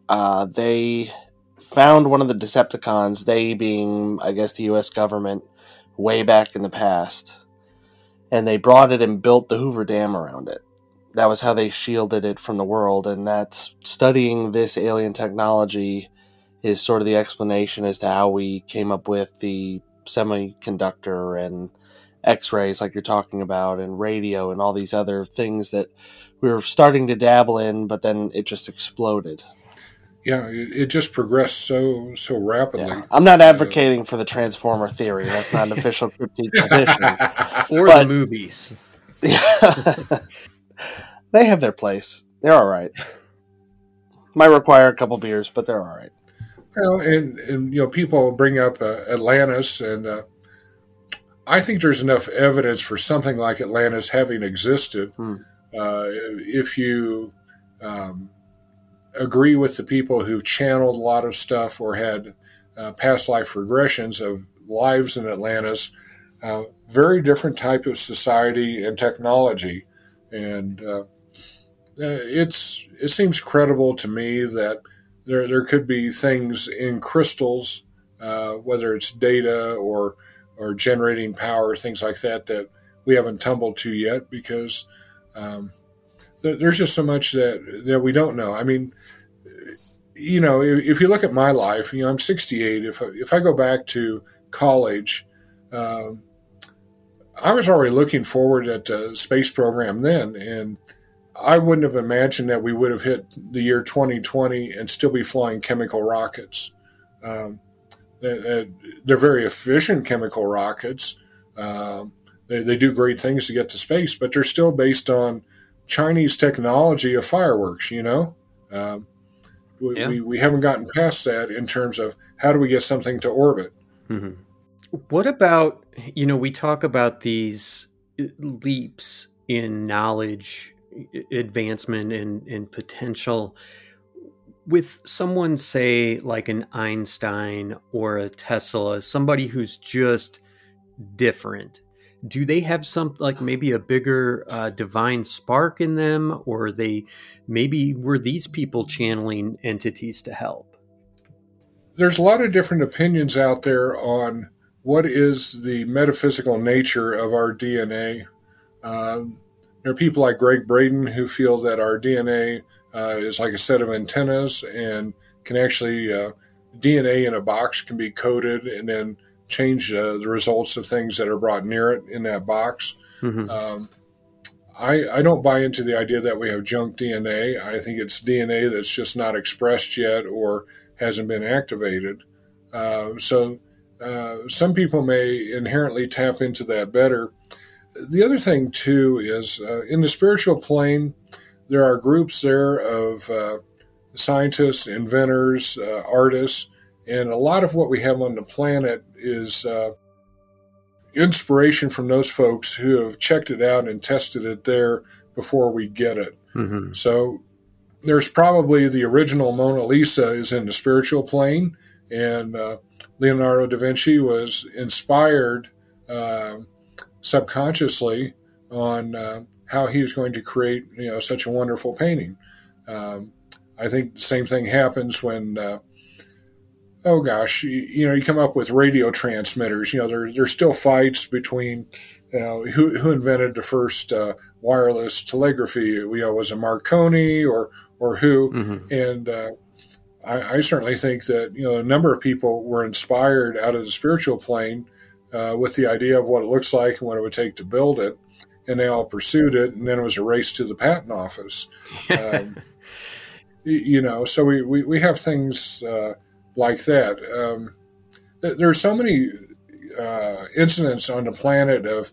uh, they found one of the Decepticons, they being, I guess, the U.S. government, way back in the past, and they brought it and built the Hoover Dam around it. That was how they shielded it from the world, and that's studying this alien technology is sort of the explanation as to how we came up with the semiconductor and x-rays like you're talking about and radio and all these other things that we were starting to dabble in but then it just exploded yeah, it, it just progressed so so rapidly. Yeah. I'm not advocating uh, for the transformer theory. That's not an official Cryptique position. or but, the movies. Yeah, they have their place. They're all right. Might require a couple beers, but they're all right. Well, and, and you know, people bring up uh, Atlantis, and uh, I think there's enough evidence for something like Atlantis having existed. Hmm. Uh, if you um, agree with the people who've channeled a lot of stuff or had uh, past life regressions of lives in Atlantis. Uh, very different type of society and technology, and uh, it's it seems credible to me that there there could be things in crystals, uh, whether it's data or or generating power, things like that that we haven't tumbled to yet because um, there's just so much that that we don't know. I mean, you know, if you look at my life, you know, I'm 68. If if I go back to college, um, I was already looking forward at the space program then, and I wouldn't have imagined that we would have hit the year 2020 and still be flying chemical rockets. Um, they're very efficient chemical rockets. Um, they, they do great things to get to space, but they're still based on Chinese technology of fireworks, you know? Um, we, yeah. we, we, haven't gotten past that in terms of how do we get something to orbit. Mm-hmm. What about, you know, we talk about these leaps in knowledge advancement and, and potential. With someone say like an einstein or a tesla somebody who's just different do they have some like maybe a bigger uh, divine spark in them or they maybe were these people channeling entities to help? There's a lot of different opinions out there on what is the metaphysical nature of our dna um, there are people like Gregg Braden who feel that our dna uh, is like a set of antennas and can actually uh, dna in a box can be coded and then change uh, the results of things that are brought near it in that box. Mm-hmm. Um, I, I don't buy into the idea that we have junk DNA. I think it's DNA that's just not expressed yet or hasn't been activated. Uh, so uh, some people may inherently tap into that better. The other thing, too, is uh, in the spiritual plane, there are groups there of uh, scientists, inventors, uh, artists and a lot of what we have on the planet is uh, inspiration from those folks who have checked it out and tested it there before we get it. Mm-hmm. So there's probably the original Mona Lisa is in the spiritual plane, and uh, Leonardo da Vinci was inspired uh, subconsciously on uh, how he was going to create you know such a wonderful painting. Um, I think the same thing happens when uh, oh gosh, you, you, know, you come up with radio transmitters. You know, there, there's still fights between you know, who, who invented the first uh, wireless telegraphy? You know, was it Marconi or or who? Mm-hmm. And uh, I, I, certainly think that you know a number of people were inspired out of the spiritual plane uh, with the idea of what it looks like and what it would take to build it, and they all pursued it. And then it was a race to the patent office. Um, you know, so we, we, we have things uh, like that. Um, there are so many uh, incidents on the planet of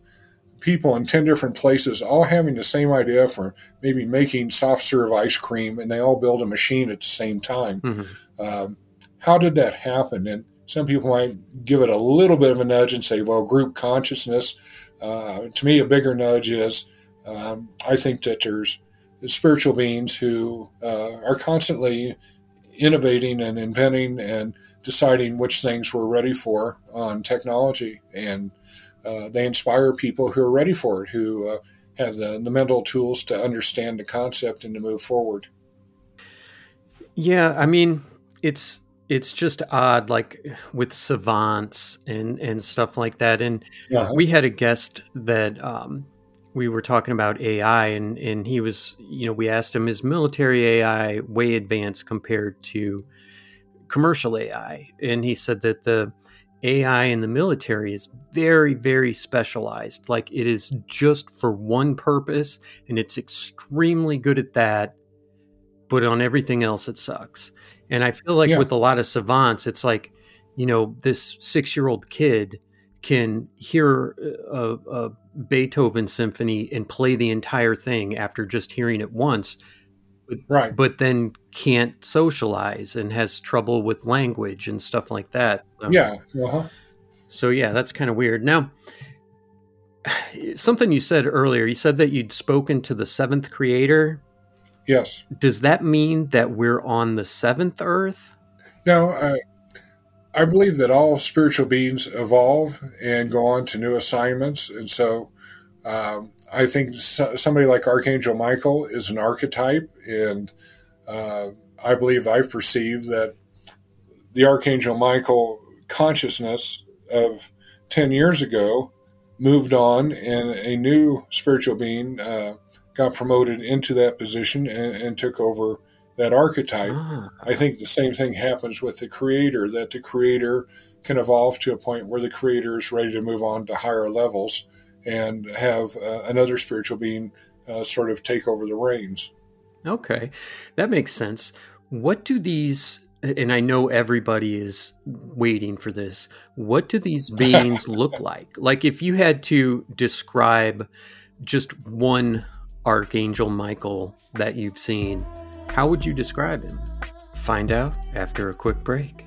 people in 10 different places all having the same idea for maybe making soft serve ice cream and they all build a machine at the same time. Mm-hmm. Um, how did that happen? And some people might give it a little bit of a nudge and say, well, group consciousness. Uh, to me, a bigger nudge is um, I think that there's spiritual beings who uh, are constantly innovating and inventing and deciding which things we're ready for on technology. And uh, they inspire people who are ready for it, who uh, have the, the mental tools to understand the concept and to move forward. Yeah, I mean, it's it's just odd, like with savants and and stuff like that. And we had a guest that um, we were talking about AI, and and he was, you know, we asked him, is military AI way advanced compared to commercial AI? And he said that the AI in the military is very, very specialized. Like it is just for one purpose, and it's extremely good at that. But on everything else, it sucks. And I feel like yeah. with a lot of savants, it's like, you know, this six year old kid can hear a, a, Beethoven symphony and play the entire thing after just hearing it once, but, right? But then can't socialize and has trouble with language and stuff like that. So, yeah. Uh-huh. So yeah, that's kind of weird. Now, something you said earlier, you said that you'd spoken to the seventh creator. Yes. Does that mean that we're on the seventh Earth? No, uh, I believe that all spiritual beings evolve and go on to new assignments. And so um, I think so, somebody like Archangel Michael is an archetype. And uh, I believe I've perceived that the Archangel Michael consciousness of 10 years ago moved on and a new spiritual being uh, got promoted into that position and, and took over that archetype. Ah. I think the same thing happens with the creator, that the creator can evolve to a point where the creator is ready to move on to higher levels and have uh, another spiritual being uh, sort of take over the reins. Okay, that makes sense. What do these, and I know everybody is waiting for this, what do these beings look like? Like if you had to describe just one Archangel Michael that you've seen, how would you describe him? Find out after a quick break.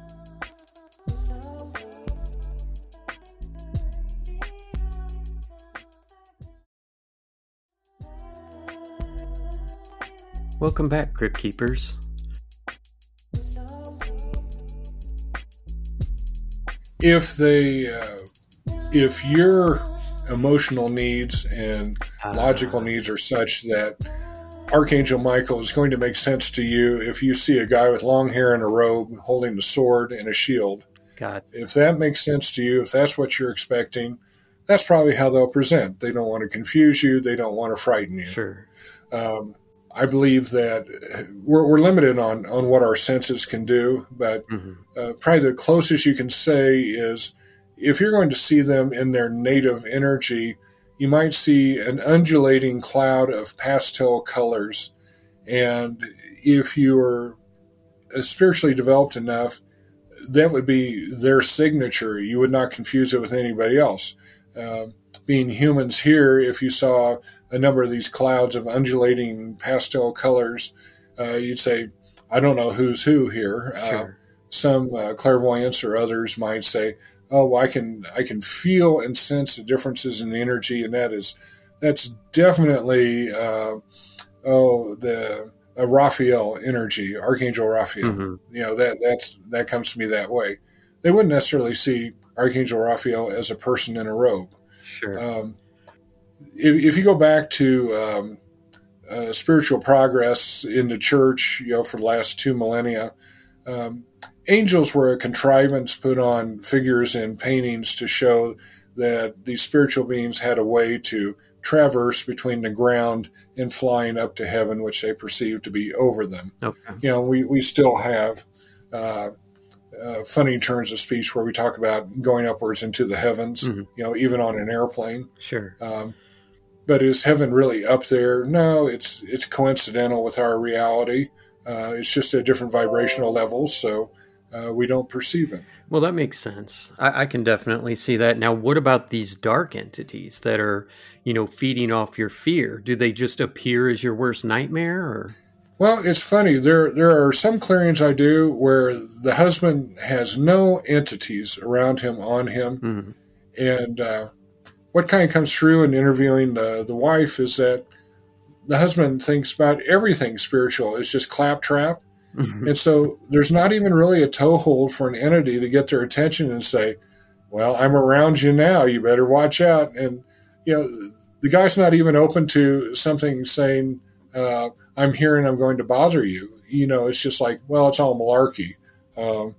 Welcome back, Crypt Keepers. If they, uh, if your emotional needs and uh, logical needs are such that Archangel Michael is going to make sense to you if you see a guy with long hair and a robe holding a sword and a shield. God. If that makes sense to you, if that's what you're expecting, that's probably how they'll present. They don't want to confuse you. They don't want to frighten you. Sure. Um, I believe that we're, we're, limited on, on what our senses can do, but mm-hmm. uh, probably the closest you can say is if you're going to see them in their native energy, you might see an undulating cloud of pastel colors. And if you are spiritually developed enough, that would be their signature. You would not confuse it with anybody else. Uh, being humans here, if you saw a number of these clouds of undulating pastel colors, uh, you'd say, I don't know who's who here. Uh, sure. Uh, some clairvoyants or others might say, oh, I can I can feel and sense the differences in the energy, and that is that's definitely uh, oh the uh, Raphael energy, Archangel Raphael. Mm-hmm. You know that that's that comes to me that way. They wouldn't necessarily see Archangel Raphael as a person in a robe. Sure. Um, if, if, you go back to um, uh, spiritual progress in the church, you know, for the last two millennia, um, angels were a contrivance put on figures in paintings to show that these spiritual beings had a way to traverse between the ground and flying up to heaven, which they perceived to be over them. Okay. You know, we, we still have uh, uh, funny turns of speech where we talk about going upwards into the heavens, Mhm. you know, even on an airplane. Sure. Um, but is heaven really up there? No, it's it's coincidental with our reality. Uh, it's just at different vibrational levels, so uh, we don't perceive it. Well, that makes sense. I, I can definitely see that. Now, what about these dark entities that are, you know, feeding off your fear? Do they just appear as your worst nightmare, or? Well, it's funny. There there are some clearings I do where the husband has no entities around him on him, Mhm. and uh, what kind of comes through in interviewing the the wife is that the husband thinks about everything spiritual is just claptrap. And so there's not even really a toehold for an entity to get their attention and say, "Well, I'm around you now. You better watch out." And you know, the guy's not even open to something saying. Uh, I'm here and I'm going to bother you. You know, it's just like, well, it's all malarkey. Um,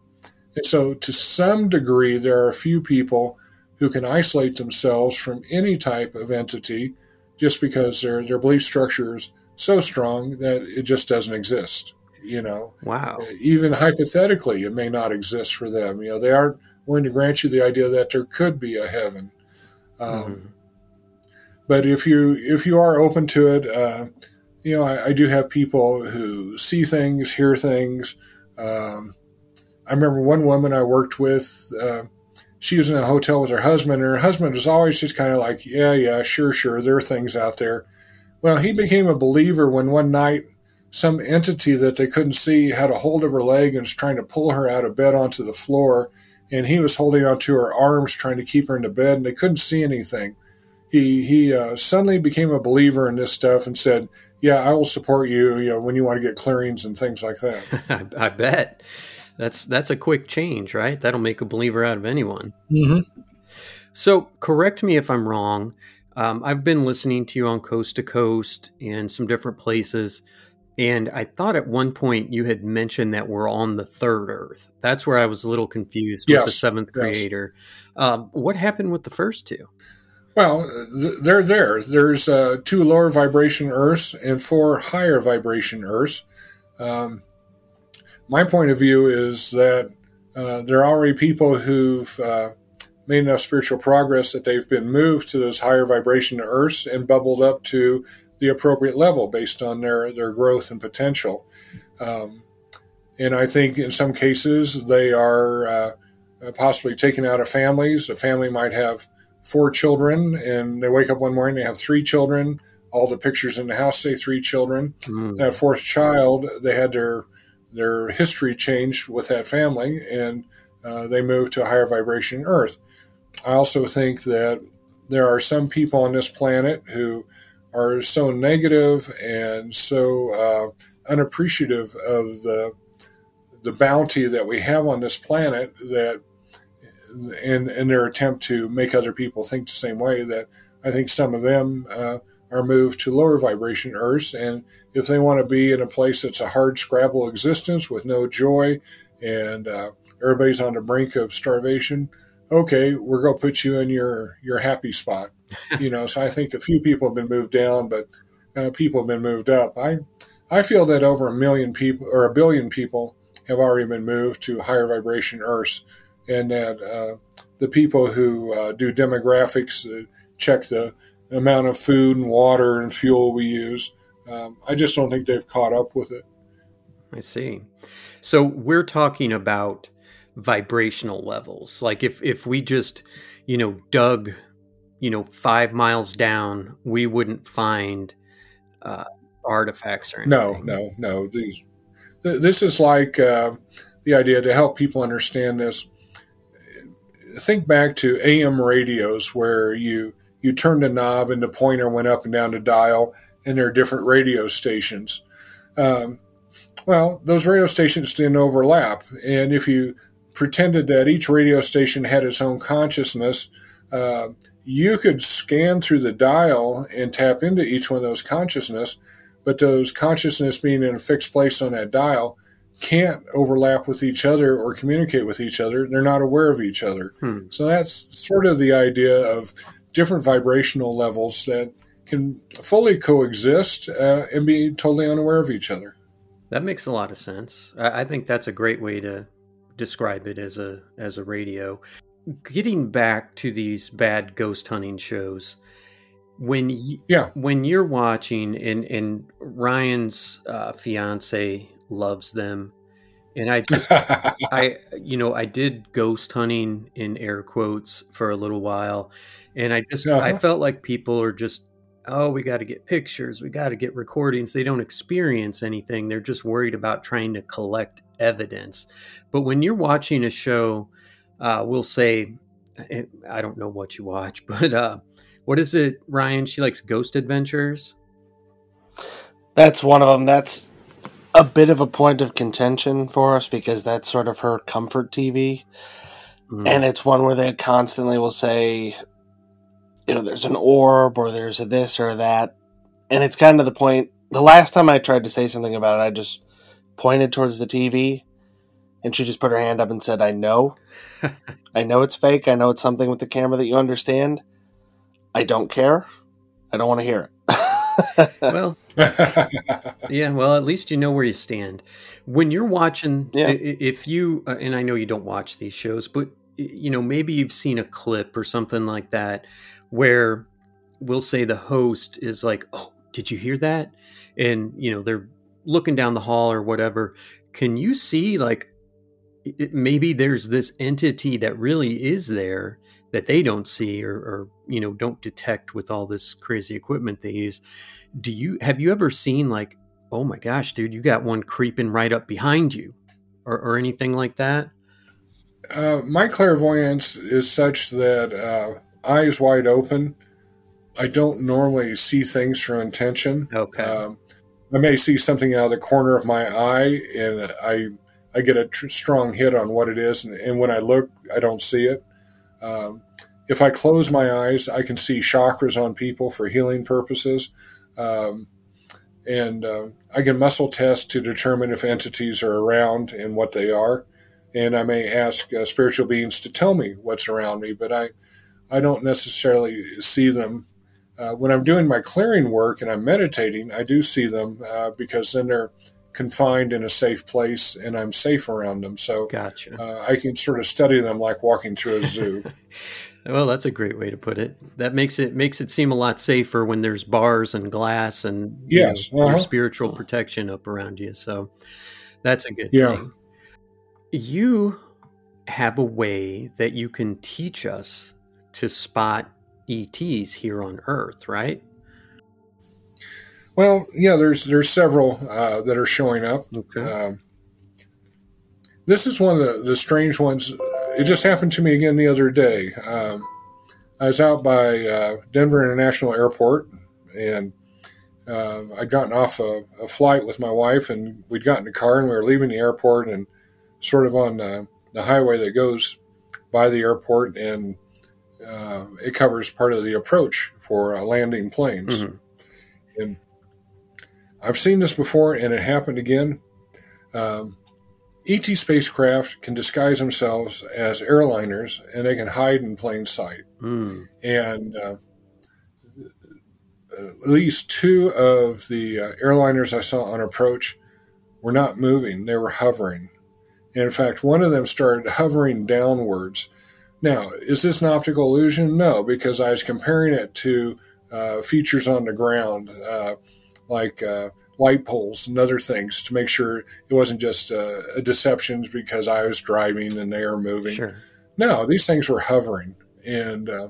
and so, to some degree, there are a few people who can isolate themselves from any type of entity just because their, their belief structure is so strong that it just doesn't exist. You know, Wow. even hypothetically, it may not exist for them. You know, they aren't willing to grant you the idea that there could be a heaven. Um, Mhm. but if you if you are open to it, uh, you know, I, I do have people who see things, hear things. Um, I remember one woman I worked with. Uh, she was in a hotel with her husband, and her husband was always just kind of like, "Yeah, yeah, sure, sure, there are things out there." Well, he became a believer when one night some entity that they couldn't see had a hold of her leg and was trying to pull her out of bed onto the floor, and he was holding onto her arms trying to keep her into bed, and they couldn't see anything he he uh, suddenly became a believer in this stuff and said, "Yeah, I will support you. You know, when you want to get clearings and things like that." I, I bet that's that's a quick change, right? That'll make a believer out of anyone. mm-hmm. So, correct me if I'm wrong. Um, I've been listening to you on Coast to Coast and some different places, and I thought at one point you had mentioned that we're on the third Earth. That's where I was a little confused with the Yes, seventh yes. creator. Um, what happened with the first two? Well, they're there. There's uh, two lower vibration Earths and four higher vibration Earths. Um, my point of view is that uh, there are already people who've uh, made enough spiritual progress that they've been moved to those higher vibration Earths and bubbled up to the appropriate level based on their, their growth and potential. Um, and I think in some cases they are uh, possibly taken out of families. A family might have four children and they wake up one morning, they have three children. All the pictures in the house say three children. Mm, That fourth child, they had their their history changed with that family, and uh, they moved to a higher vibration Earth. I also think that there are some people on this planet who are so negative and so uh, unappreciative of the the bounty that we have on this planet that in in their attempt to make other people think the same way that I think some of them uh, are moved to lower vibration Earths, and if they want to be in a place that's a hard scrabble existence with no joy, and uh, everybody's on the brink of starvation, okay, we're going to put you in your your happy spot. You know, so I think a few people have been moved down, but uh, people have been moved up. I I feel that over a million people or a billion people have already been moved to higher vibration Earths, and that uh, the people who uh, do demographics uh, check the amount of food and water and fuel we use. Um, I just don't think they've caught up with it. I see. So we're talking about vibrational levels. Like if if we just, you know, dug, you know, five miles down, we wouldn't find uh, artifacts or anything. No, no, no. These, this is like uh, the idea to help people understand this. Think back to AM radios where you you turned a knob and the pointer went up and down the dial, and there are different radio stations. Um, well, those radio stations didn't overlap, and if you pretended that each radio station had its own consciousness, uh, you could scan through the dial and tap into each one of those consciousness but those consciousness being in a fixed place on that dial can't overlap with each other or communicate with each other. They're not aware of each other. Hmm. So that's sort of the idea of different vibrational levels that can fully coexist uh, and be totally unaware of each other. That makes a lot of sense. I, I think that's a great way to describe it as a as a radio. Getting back to these bad ghost hunting shows, when y- Yeah. when you're watching and and Ryan's uh, fiance loves them, and I just I you know I did ghost hunting in air quotes for a little while, and I just I Uh-huh. felt like people are just oh we got to get pictures, we got to get recordings. They don't experience anything. They're just worried about trying to collect evidence. But when you're watching a show, uh, we'll say I don't know what you watch, but uh, what is it, Ryan? She likes Ghost Adventures. That's one of them. That's a bit of a point of contention for us because that's sort of her comfort TV. Mm. And it's one where they constantly will say, you know, there's an orb or there's a this or that. And it's kind of the point. The last time I tried to say something about it, I just pointed towards the TV and she just put her hand up and said, I know. I know it's fake. I know it's something with the camera that you understand. I don't care. I don't want to hear it. well, yeah. Well, at least you know where you stand. When you're watching, Yeah. if you uh, and I know you don't watch these shows, but you know maybe you've seen a clip or something like that where we'll say the host is like, "Oh, did you hear that?" And you know they're looking down the hall or whatever. Can you see like it, maybe there's this entity that really is there that they don't see or, or you know don't detect with all this crazy equipment they use. Do you have you ever seen like oh my gosh dude you got one creeping right up behind you or, or anything like that? Uh, my clairvoyance is such that uh, eyes wide open, I don't normally see things through intention. okay. Um, I may see something out of the corner of my eye, and I I get a tr- strong hit on what it is, and, and when I look, I don't see it. Um, if I close my eyes, I can see chakras on people for healing purposes, um, and uh, I can muscle test to determine if entities are around and what they are. And I may ask uh, spiritual beings to tell me what's around me, but I I don't necessarily see them uh, when I'm doing my clearing work and I'm meditating, I do see them uh, because then they're confined in a safe place and I'm safe around them. So gotcha uh, I can sort of study them like walking through a zoo. well that's a great way to put it that makes it makes it seem a lot safer when there's bars and glass and you Yes, know, uh-huh. spiritual protection up around you so that's a good Yeah. thing you have a way that you can teach us to spot ETs here on Earth, right? Well, yeah, there's there's several uh, that are showing up. Okay. Um, this is one of the, the strange ones. It just happened to me again the other day. Um, I was out by uh, Denver International Airport, and uh, I'd gotten off a, a flight with my wife, and we'd gotten a car, and we were leaving the airport, and sort of on the, the highway that goes by the airport, and uh, it covers part of the approach for uh, landing planes. Mhm. And I've seen this before, and it happened again. Um, ET spacecraft can disguise themselves as airliners, and they can hide in plain sight. Mm. And uh, at least two of the uh, airliners I saw on approach were not moving; they were hovering. And in fact, one of them started hovering downwards. Now, is this an optical illusion? No, because I was comparing it to uh, features on the ground, uh, like uh, light poles and other things, to make sure it wasn't just uh, a deception because I was driving and they were moving. Sure. No, these things were hovering, and uh,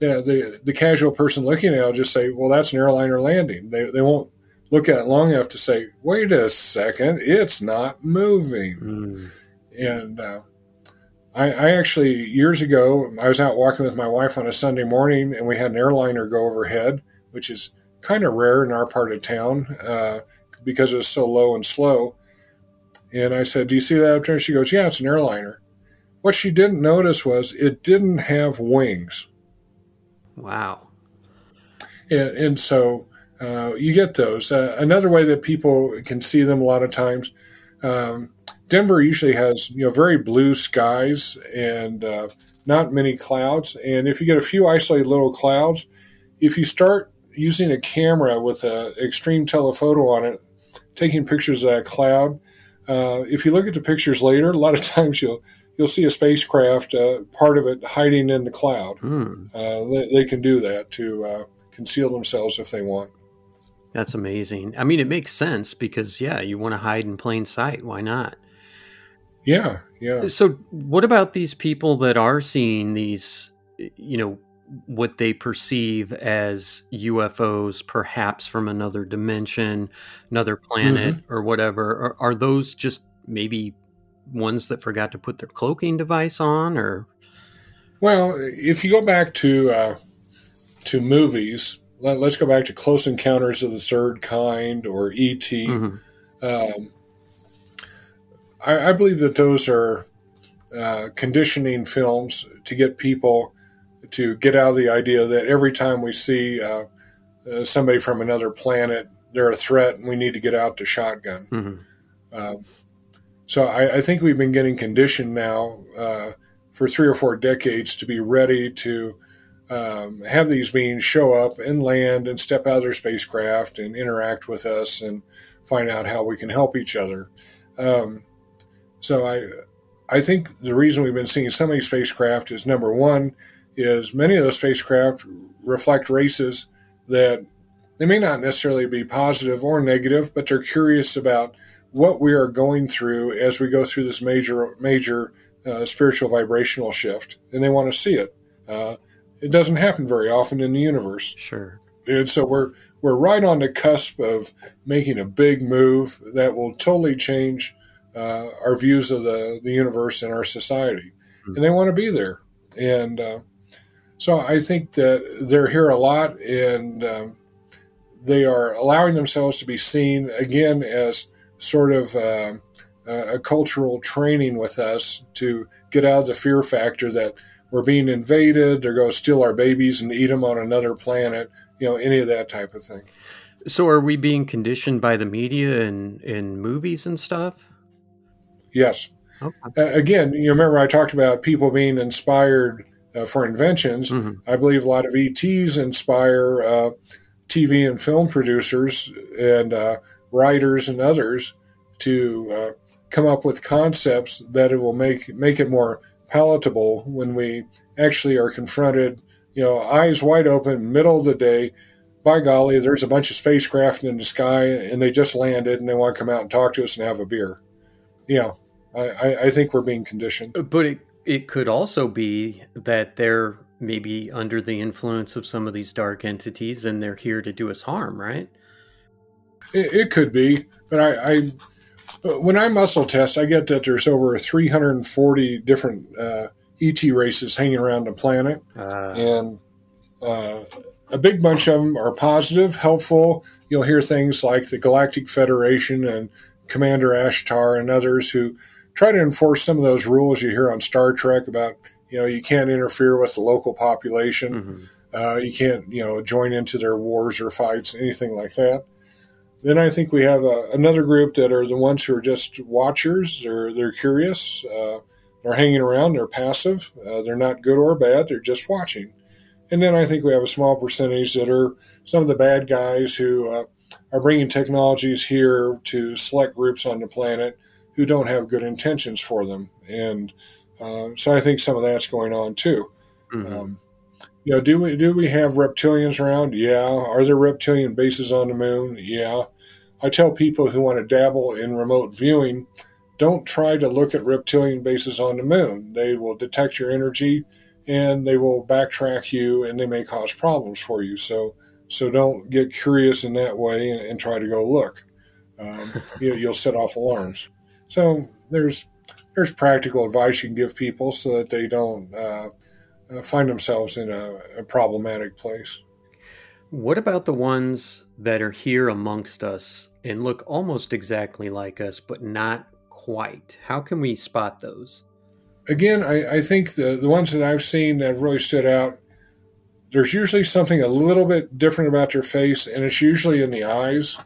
yeah, the the casual person looking at it will just say, "Well, that's an airliner landing." They they won't look at it long enough to say, "Wait a second, it's not moving." Mm. And uh, I, I actually years ago I was out walking with my wife on a Sunday morning, and we had an airliner go overhead, which is kind of rare in our part of town uh, because it was so low and slow. And I said, "Do you see that up there?" She goes, "Yeah, it's an airliner." What she didn't notice was it didn't have wings. Wow. And, and so uh, you get those. Uh, another way that people can see them a lot of times, Um, Denver usually has you know very blue skies and uh, not many clouds. And if you get a few isolated little clouds, if you start using a camera with an extreme telephoto on it, taking pictures of that cloud, uh, if you look at the pictures later, a lot of times you'll you'll see a spacecraft, uh, part of it hiding in the cloud. Uh, they, they, can do that to uh, conceal themselves if they want. That's amazing. I mean, it makes sense because yeah, you want to hide in plain sight. Why not? Yeah, yeah. So, what about these people that are seeing these, you know, what they perceive as UFOs, perhaps from another dimension, another planet, mm-hmm. or whatever? Are, are, those just maybe ones that forgot to put their cloaking device on, or? Well, if you go back to uh, to movies, let, us go back to Close Encounters of the Third Kind or ET. Mm-hmm. Um, I, I, believe that those are uh, conditioning films to get people to get out of the idea that every time we see uh, uh, somebody from another planet, they're a threat and we need to get out the shotgun. Mm-hmm. Uh, so I, I, think we've been getting conditioned now uh, for three or four decades to be ready to um, have these beings show up and land and step out of their spacecraft and interact with us and find out how we can help each other. Um, so I, I think the reason we've been seeing so many spacecraft is number one is many of those spacecraft reflect races that they may not necessarily be positive or negative, but they're curious about what we are going through as we go through this major major uh, spiritual vibrational shift, and they want to see it. Uh, it doesn't happen very often in the universe. Sure. And so we're we're right on the cusp of making a big move that will totally change uh, our views of the, the universe and our society. Mm-hmm. And they want to be there. And uh, so I think that they're here a lot and um, they are allowing themselves to be seen again as sort of uh, a cultural training with us to get out of the fear factor that we're being invaded, they're going to steal our babies and eat them on another planet, you know, any of that type of thing. So are we being conditioned by the media and in movies and stuff? Yes. Okay. Uh, again, you remember I talked about people being inspired for inventions. Mm-hmm. I believe a lot of ETs inspire uh, TV and film producers and uh, writers and others to uh, come up with concepts that it will make make it more palatable when we actually are confronted, you know, eyes wide open, middle of the day. By golly, there's a bunch of spacecraft in the sky and they just landed and they want to come out and talk to us and have a beer. Yeah, I, I think we're being conditioned. But it, it could also be that they're maybe under the influence of some of these dark entities and they're here to do us harm, right? It, it could be, but I, I when I muscle test, I get that there's over 340 different uh, ET races hanging around the planet, uh. and uh, a big bunch of them are positive, helpful. You'll hear things like the Galactic Federation and Commander Ashtar and others who try to enforce some of those rules you hear on Star Trek about you know you can't interfere with the local population, mm-hmm. uh, you can't you know join into their wars or fights, anything like that. Then I think we have a, another group that are the ones who are just watchers. They're they're curious. Uh, they're hanging around. They're passive. Uh, they're not good or bad. They're just watching. And then I think we have a small percentage that are some of the bad guys who uh, are bringing technologies here to select groups on the planet who don't have good intentions for them. And uh, so I think some of that's going on too. Mm-hmm. Um, you know, do we do we have reptilians around? Yeah. Are there reptilian bases on the moon? Yeah. I tell people who want to dabble in remote viewing, don't try to look at reptilian bases on the moon. They will detect your energy and they will backtrack you and they may cause problems for you. So so don't get curious in that way and, and try to go look. Um, you, you'll set off alarms. So there's there's practical advice you can give people so that they don't uh, uh, find themselves in a, a problematic place. What about the ones that are here amongst us and look almost exactly like us, but not quite? How can we spot those? Again, I, I think the, the ones that I've seen that have really stood out, there's usually something a little bit different about their face, and it's usually in the eyes.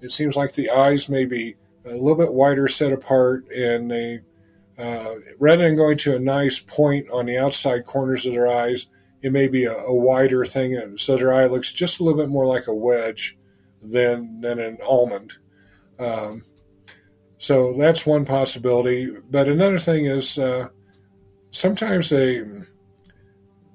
It seems like the eyes may be a little bit wider set apart, and they uh, rather than going to a nice point on the outside corners of their eyes, it may be a, a, wider thing, so their eye looks just a little bit more like a wedge than than an almond. Um, so that's one possibility. But another thing is uh, sometimes they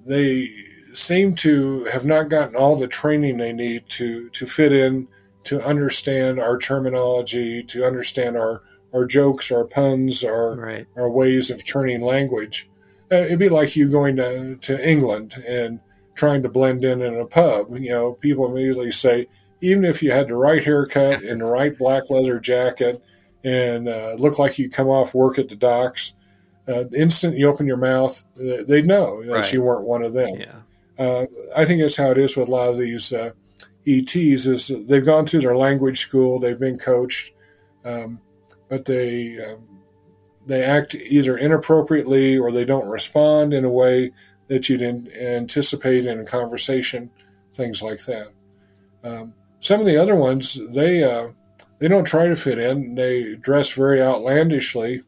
they seem to have not gotten all the training they need to to fit in to understand our terminology, to understand our our jokes, our puns, our right. our ways of turning language. Uh, it'd be like you going to, to England and trying to blend in in a pub. You know, people immediately say, even if you had the right haircut and the right black leather jacket and uh, look like you come off work at the docks, uh, the instant you open your mouth, they'd know that right. you weren't one of them. Yeah. Uh, I think that's how it is with a lot of these uh, ETs. Is they've gone through their language school, they've been coached, um, but they um, they act either inappropriately or they don't respond in a way that you'd anticipate in a conversation, things like that. Um, some of the other ones, they uh, they don't try to fit in. They dress very outlandishly.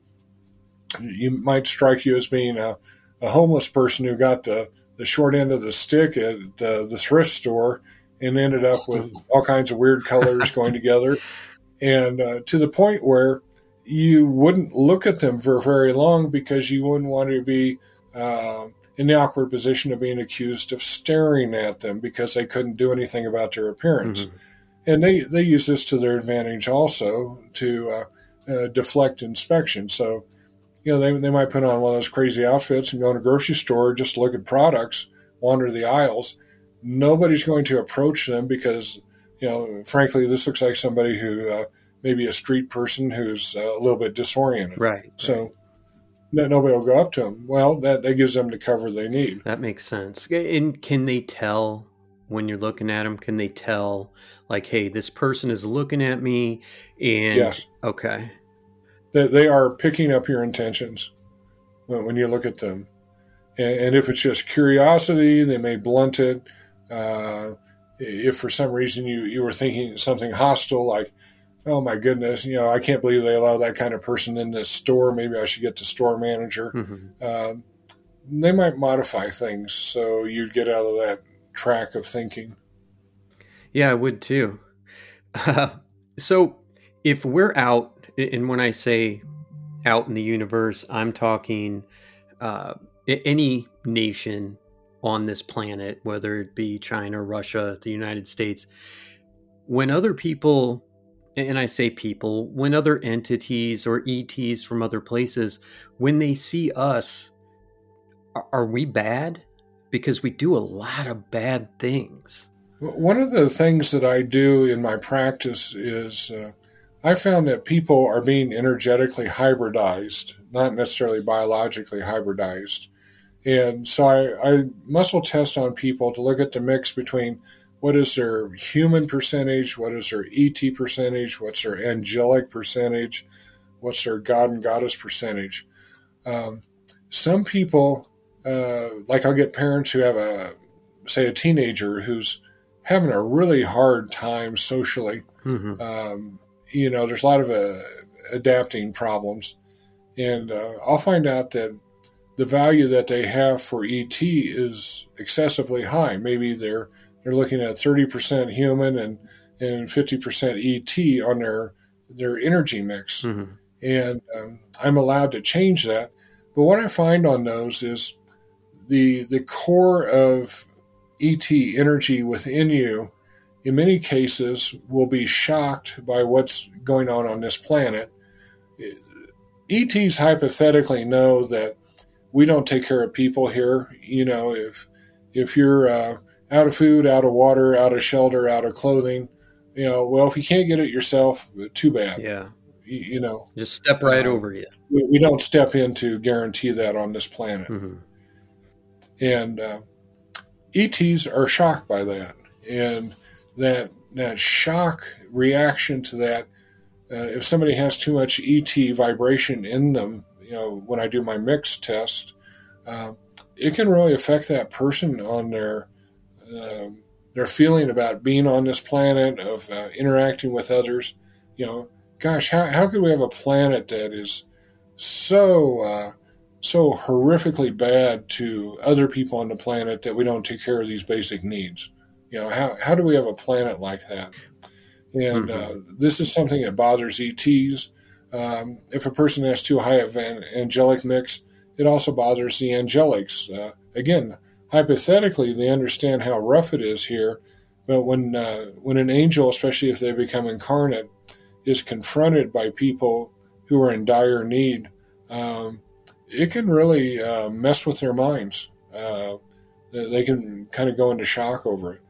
You might strike you as being a, a homeless person who got the, the short end of the stick at uh, the thrift store and ended up with all kinds of weird colors going together, and uh, to the point where you wouldn't look at them for very long because you wouldn't want to be uh, in the awkward position of being accused of staring at them because they couldn't do anything about their appearance. Mm-hmm. And they, they use this to their advantage also to uh, uh, deflect inspection. So, you know, they, they might put on one of those crazy outfits and go in a grocery store, just look at products, wander the aisles. Nobody's going to approach them because, you know, frankly, this looks like somebody who uh, maybe a street person who's uh, a little bit disoriented. Right. So right. nobody will go up to them. Well, that, that gives them the cover they need. That makes sense. And can they tell when you're looking at them? Can they tell, like, hey, this person is looking at me? And yes. Okay. They, they are picking up your intentions when, when you look at them. And, and, if it's just curiosity, they may blunt it. Uh, if for some reason you, you were thinking something hostile, like, oh my goodness, you know, I can't believe they allow that kind of person in this store. Maybe I should get the store manager. Mm-hmm. Um, they might modify things so you'd get out of that track of thinking. Yeah, I would too. Uh, so if we're out, and when I say out in the universe, I'm talking uh, any nation on this planet, whether it be China, Russia, the United States, when other people and I say people, when other entities or ETs from other places, when they see us, are we bad? Because we do a lot of bad things. One of the things that I do in my practice is uh, I found that people are being energetically hybridized, not necessarily biologically hybridized. And so I, I muscle test on people to look at the mix between what is their human percentage, what is their ET percentage, what's their angelic percentage, what's their God and Goddess percentage. Um, some people, uh, like I'll get parents who have a, say, a teenager who's having a really hard time socially. Mm-hmm. Um, you know, there's a lot of uh, adapting problems. And uh, I'll find out that the value that they have for ET is excessively high. Maybe they're they're looking at 30% human and, and 50% ET on their, their energy mix. Mm-hmm. And um, I'm allowed to change that. But what I find on those is the, the core of ET energy within you, in many cases, will be shocked by what's going on on this planet. ETs hypothetically know that we don't take care of people here. You know, if if you're uh, out of food, out of water, out of shelter, out of clothing. You know, well, if you can't get it yourself, too bad. Yeah. You, you know, just step right uh, over you. We, we, don't step in to guarantee that on this planet. Mm-hmm. And uh, ETs are shocked by that. And that, that shock reaction to that, uh, if somebody has too much ET vibration in them, you know, when I do my mix test, uh, it can really affect that person on their um, their feeling about being on this planet, of uh, interacting with others, you know, gosh, how, how could we have a planet that is so uh, so horrifically bad to other people on the planet that we don't take care of these basic needs? You know, how, how do we have a planet like that? And mm-hmm. uh, this is something that bothers ETs. Um, if a person has too high of an angelic mix, it also bothers the angelics. Uh, again, hypothetically, they understand how rough it is here, but when uh, when an angel, especially if they become incarnate, is confronted by people who are in dire need, um, it can really uh, mess with their minds. Uh, they can kind of go into shock over it.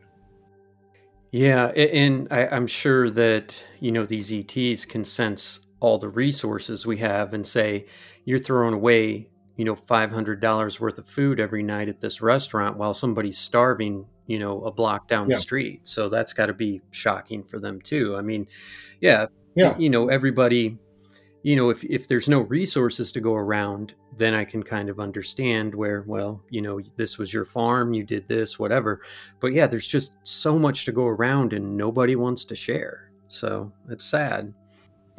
Yeah, and I, am sure that you know these ETs can sense all the resources we have and say you're throwing away you know five hundred dollars worth of food every night at this restaurant while somebody's starving you know a block down yeah. the street. So that's got to be shocking for them too. I mean, yeah, yeah, you know everybody you know, if, if there's no resources to go around, then I can kind of understand where, well, you know, this was your farm, you did this, whatever. But yeah, there's just so much to go around and nobody wants to share. So it's sad.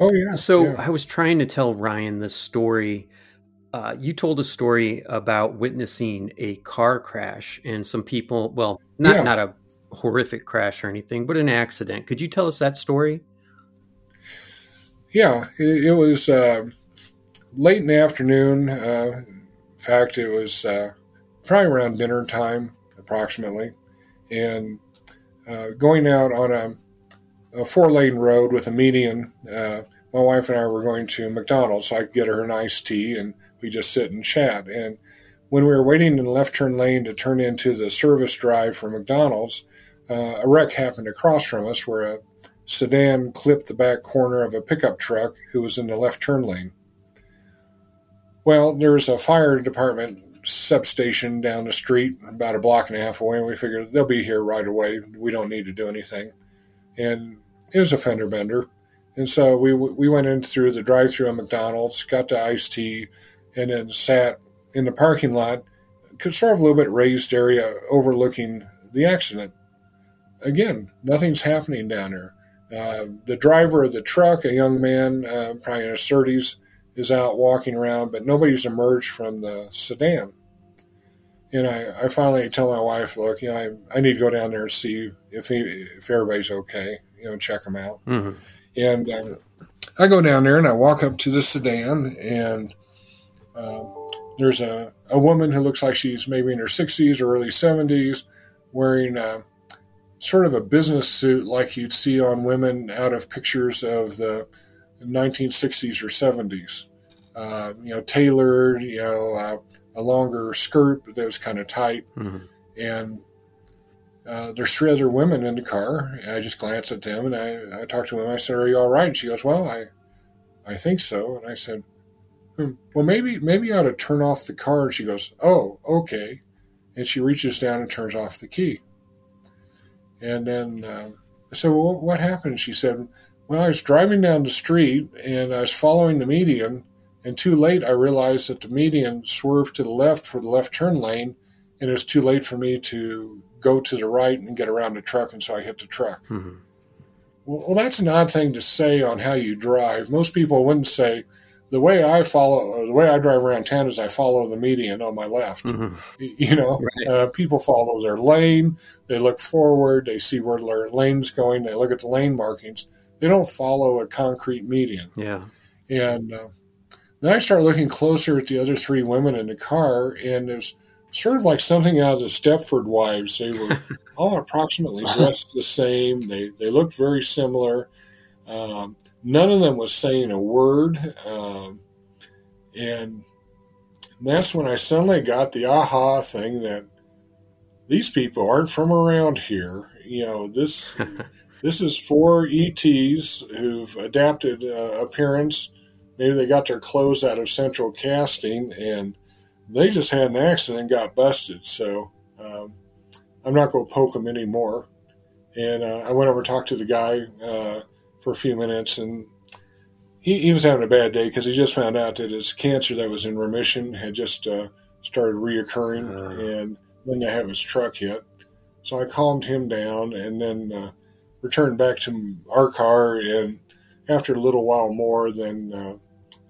Oh, yeah. So yeah. I was trying to tell Ryan this story. Uh, you told a story about witnessing a car crash and some people, well, not, yeah. not a horrific crash or anything, but an accident. Could you tell us that story? Yeah, it, it was uh, late in the afternoon. Uh, in fact, it was uh, probably around dinner time, approximately, and uh, going out on a, a four lane road with a median. Uh, my wife and I were going to McDonald's, so I could get her an iced tea, and we just sit and chat. And when we were waiting in the left turn lane to turn into the service drive for McDonald's, uh, a wreck happened across from us where a sedan clipped the back corner of a pickup truck who was in the left turn lane. Well, there's a fire department substation down the street, about a block and a half away, and we figured they'll be here right away. We don't need to do anything. And it was a fender bender. And so we, we went in through the drive through at McDonald's, got the iced tea, and then sat in the parking lot, sort of a little bit raised area overlooking the accident. Again, nothing's happening down there. Uh, the driver of the truck, a young man, uh, probably in his 30s, is out walking around, but nobody's emerged from the sedan. And I, I finally tell my wife, look, you know, I, I need to go down there and see if he, if everybody's okay, you know, check them out. Mm-hmm. And um, I go down there and I walk up to the sedan, and uh, there's a, a woman who looks like she's maybe in her 60s or early 70s wearing a sort of a business suit like you'd see on women out of pictures of the 1960s or 70s. Uh, you know, tailored, you know, uh, a longer skirt that was kind of tight. Mm-hmm. And uh, there's three other women in the car. I just glance at them and I, I talk to them. I said, "Are you all right?" And she goes, "Well, I, I think so." And I said, hmm, "Well, maybe maybe you ought to turn off the car." And she goes, "Oh, okay." And she reaches down and turns off the key. And then uh, I said, Well, what happened? She said, Well, I was driving down the street and I was following the median. And too late, I realized that the median swerved to the left for the left turn lane. And it was too late for me to go to the right and get around the truck. And so I hit the truck. Mm-hmm. Well, well, that's an odd thing to say on how you drive. Most people wouldn't say, the way I follow, the way I drive around town is I follow the median on my left. Mm-hmm. You know, right. uh, people follow their lane. They look forward. They see where their lane's going. They look at the lane markings. They don't follow a concrete median. Yeah. And uh, then I start looking closer at the other three women in the car, and it's sort of like something out of the Stepford Wives. They were all approximately dressed the same. They they looked very similar. Um, none of them was saying a word. Um, and that's when I suddenly got the aha thing that these people aren't from around here. You know, this this is for ETs who've adapted uh, appearance. Maybe they got their clothes out of central casting and they just had an accident and got busted. So um, I'm not going to poke them anymore. And uh, I went over and talked to the guy. Uh, for a few minutes, and he, he was having a bad day because he just found out that his cancer that was in remission had just uh, started reoccurring, uh. and then to have his truck hit. So I calmed him down, and then uh, returned back to our car and after a little while more, then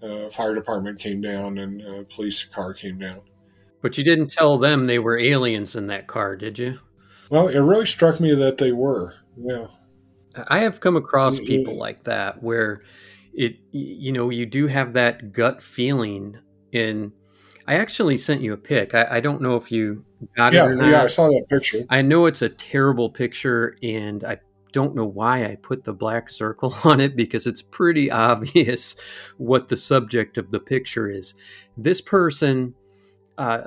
uh, fire department came down and uh, police car came down. But you didn't tell them they were aliens in that car, did you? Well, it really struck me that they were. Yeah. I have come across people like that where it, you know, you do have that gut feeling. In I actually sent you a pic. I, I don't know if you got yeah, it. Yeah, I saw that picture. I know it's a terrible picture, and I don't know why I put the black circle on it because it's pretty obvious what the subject of the picture is. This person, uh,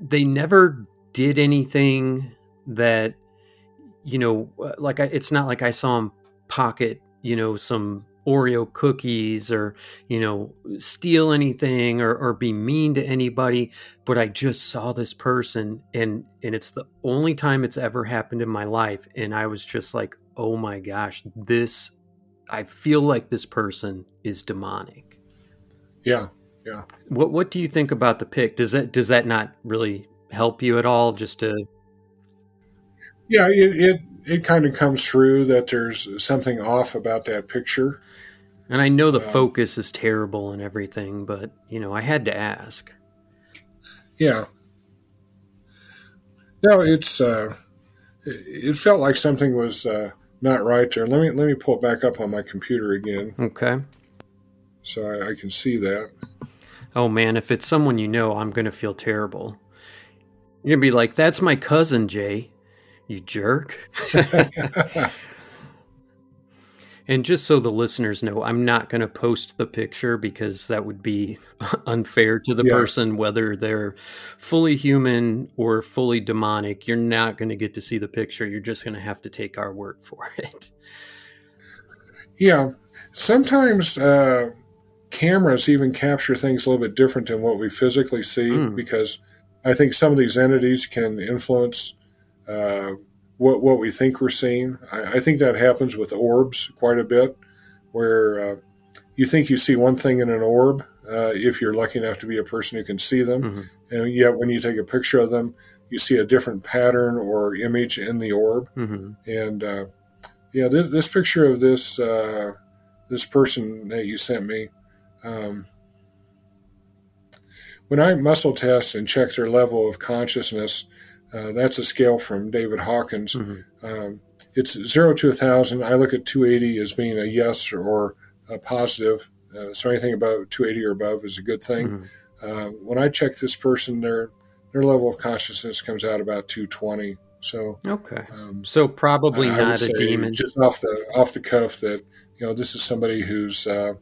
they never did anything that, you know, uh, like I, it's not like I saw him pocket, you know, some Oreo cookies or, you know, steal anything or, or be mean to anybody. But I just saw this person and and it's the only time it's ever happened in my life. And I was just like, oh my gosh, this I feel like this person is demonic. Yeah. Yeah. What what do you think about the pic? Does that does that not really help you at all just to Yeah, it, it it kind of comes through that there's something off about that picture. And I know the um, focus is terrible and everything, but you know, I had to ask. Yeah. No, it's uh, it felt like something was uh, not right there. Let me let me pull it back up on my computer again. Okay. So I, I can see that. Oh man, if it's someone you know, I'm gonna feel terrible. You're gonna be like, "That's my cousin Jay." You jerk. and just so the listeners know, I'm not going to post the picture because that would be unfair to the yeah. person, whether they're fully human or fully demonic. You're not going to get to see the picture. You're just going to have to take our word for it. Yeah. Sometimes uh, cameras even capture things a little bit different than what we physically see mm. because I think some of these entities can influence uh, what what we think we're seeing. I, I, think that happens with orbs quite a bit, where uh, you think you see one thing in an orb uh, if you're lucky enough to be a person who can see them, mm-hmm. and yet when you take a picture of them, you see a different pattern or image in the orb. Mm-hmm. And uh, yeah, this, this, picture of this uh, this person that you sent me. Um, when I muscle test and check their level of consciousness, uh, that's a scale from David Hawkins. Mm-hmm. Um, it's zero to a thousand. I look at 280 as being a yes or a positive. Uh, so anything about 280 or above is a good thing. Mm-hmm. Uh, when I check this person, their their level of consciousness comes out about 220. So okay, um, so probably not a demon. Just off the off the cuff, that you know this is somebody who's uh,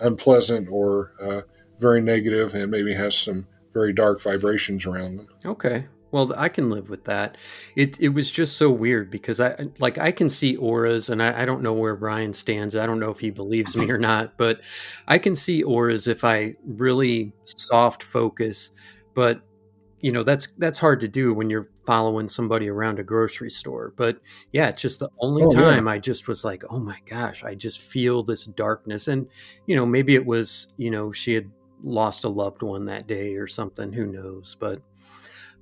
unpleasant or uh, very negative and maybe has some very dark vibrations around them. Okay. Well, I can live with that. It it was just so weird because I like I can see auras, and I, I, don't know where Ryan stands. I don't know if he believes me or not, but I can see auras if I really soft focus. But you know that's that's hard to do when you're following somebody around a grocery store. But yeah, it's just the only oh, time yeah. I just was like, oh my gosh, I just feel this darkness, and you know maybe it was you know she had lost a loved one that day or something. Who knows? But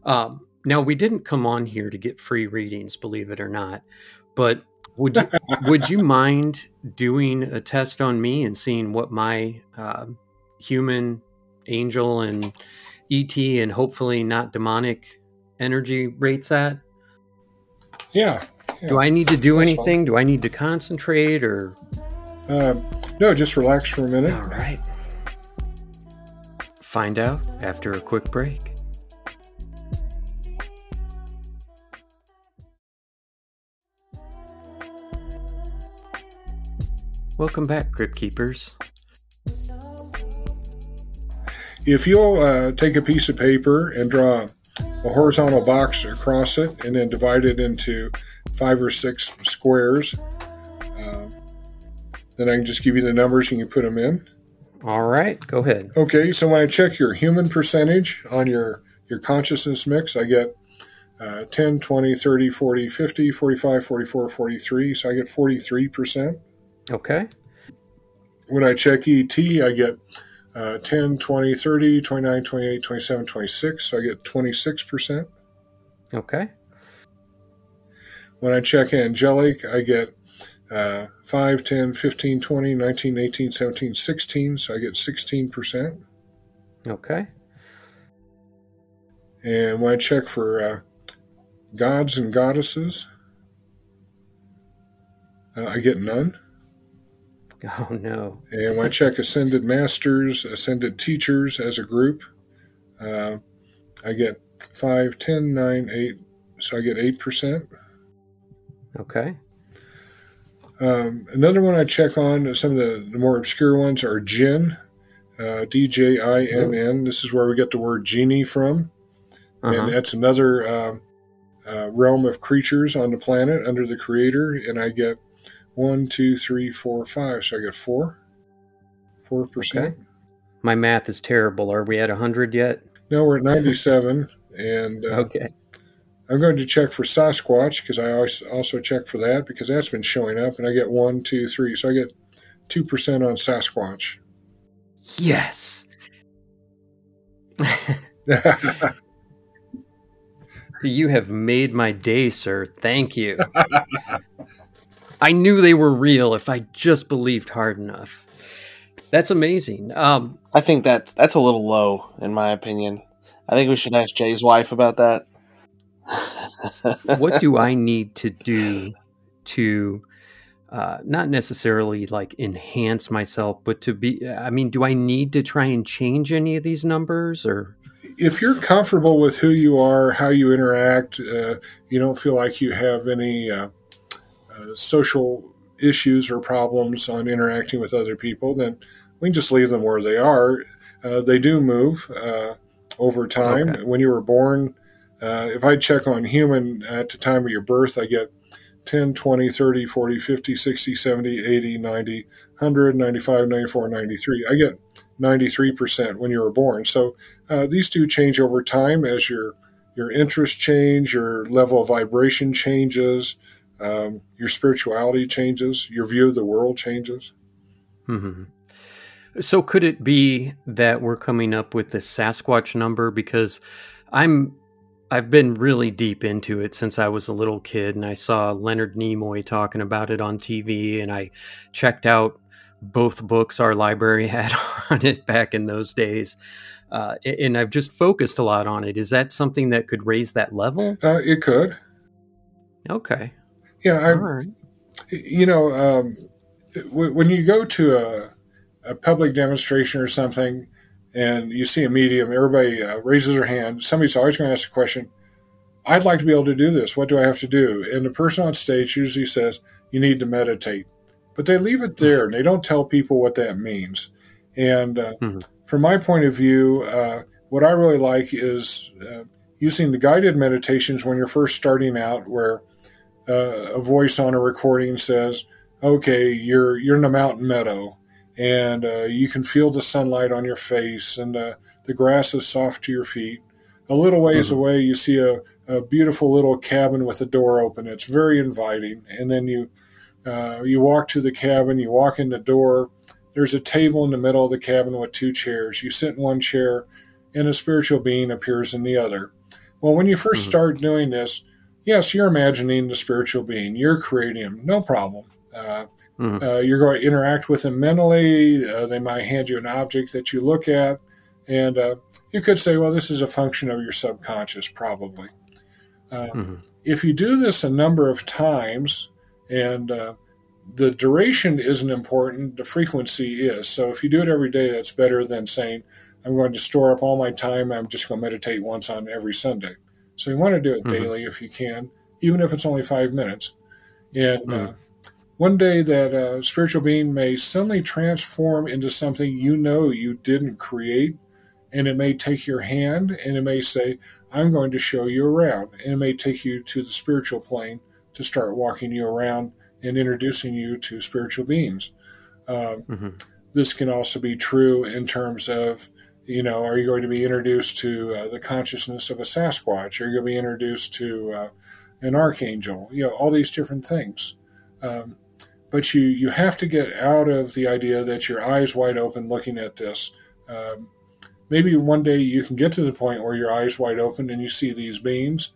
um, now we didn't come on here to get free readings, believe it or not, but would you, would you mind doing a test on me and seeing what my uh, human angel and ET and hopefully not demonic energy rates at? Yeah. yeah. Do I need to do That's anything? Do I need to concentrate or? Um, no, just relax for a minute. All right. Find out after a quick break. Welcome back, Crypt Keepers. If you'll uh, take a piece of paper and draw a horizontal box across it and then divide it into five or six squares, uh, then I can just give you the numbers and you put them in. All right, go ahead. Okay, so when I check your human percentage on your, your consciousness mix, I get uh, 10, 20, 30, 40, 50, 45, 44, 43. So I get 43%. Okay. When I check ET, I get uh, 10, 20, 30, 29, 28, 27, 26. So I get 26%. Okay. When I check angelic, I get uh, 5, 10, 15, 20, 19, 18, 17, 16. So I get 16%. Okay. And when I check for uh, gods and goddesses, uh, I get none. Oh, no. And when I check ascended masters, ascended teachers as a group, uh, I get 5, 10, 9, 8. So I get 8%. Okay. Um, another one I check on, some of the, the more obscure ones are Djinn, uh, D J I N N. This is where we get the word genie from. Uh-huh. And that's another um, uh, realm of creatures on the planet under the Creator. And I get one, two, three, four, five. So I get four. Four percent. Okay. My math is terrible. Are we at 100 yet? No, we're at 97. and uh, Okay. I'm going to check for Sasquatch because I always also check for that because that's been showing up. And I get one, two, three. So I get 2% on Sasquatch. Yes. You have made my day, sir. Thank you. I knew they were real if I just believed hard enough. That's amazing. Um, I think that's that's a little low, in my opinion. I think we should ask Jay's wife about that. what do I need to do to uh, not necessarily like enhance myself, but to be? I mean, do I need to try and change any of these numbers or? if you're comfortable with who you are, how you interact, uh, you don't feel like you have any uh, uh, social issues or problems on interacting with other people, then we can just leave them where they are. Uh, they do move uh, over time. Okay. When you were born, uh, if I check on human at the time of your birth, I get 10, 20, 30, 40, 50, 60, 70, 80, 90, 100, 95, 94, 93. I get 93% when you were born. So uh, these do change over time as your your interests change, your level of vibration changes, um, your spirituality changes, your view of the world changes. hmm So could it be that we're coming up with the Sasquatch number because I'm I've been really deep into it since I was a little kid and I saw Leonard Nimoy talking about it on TV and I checked out both books our library had on it back in those days. Uh, and I've just focused a lot on it. Is that something that could raise that level? Uh, it could, Okay. Yeah. I, right. you know, um, w- when you go to a, a public demonstration or something and you see a medium, everybody uh, raises their hand. Somebody's always going to ask a question. I'd like to be able to do this. What do I have to do? And the person on stage usually says, You need to meditate. But they leave it there and they don't tell people what that means. And uh, Mhm. from my point of view, uh, what I really like is uh, using the guided meditations when you're first starting out, where uh, a voice on a recording says, "Okay, you're you're in a mountain meadow, and uh, you can feel the sunlight on your face, and uh, the grass is soft to your feet. A little ways Mhm. away, you see a, a beautiful little cabin with a door open. It's very inviting, and then you uh, you walk to the cabin, you walk in the door. There's a table in the middle of the cabin with two chairs. You sit in one chair, and a spiritual being appears in the other. Well, when you 1st Mhm. start doing this, yes, you're imagining the spiritual being, you're creating him, no problem. Uh, Mhm. uh, you're going to interact with them mentally. Uh, they might hand you an object that you look at, and uh, you could say, well, this is a function of your subconscious, probably. Uh, Mhm. if you do this a number of times, and uh, the duration isn't important, the frequency is. So if you do it every day, that's better than saying, I'm going to store up all my time, I'm just going to meditate once on every Sunday. So you want to do it Mhm. daily if you can, even if it's only five minutes. And uh, Mhm. one day that uh, spiritual being may suddenly transform into something you know you didn't create, and it may take your hand and it may say, I'm going to show you around. And it may take you to the spiritual plane to start walking you around and introducing you to spiritual beings. Um, Mhm. this can also be true in terms of, you know, are you going to be introduced to uh, the consciousness of a Sasquatch? Are you going to be introduced to uh, an archangel? You know, all these different things. Um, but you, you have to get out of the idea that your eyes wide open looking at this. Um, maybe one day you can get to the point where your eyes wide open and you see these beings,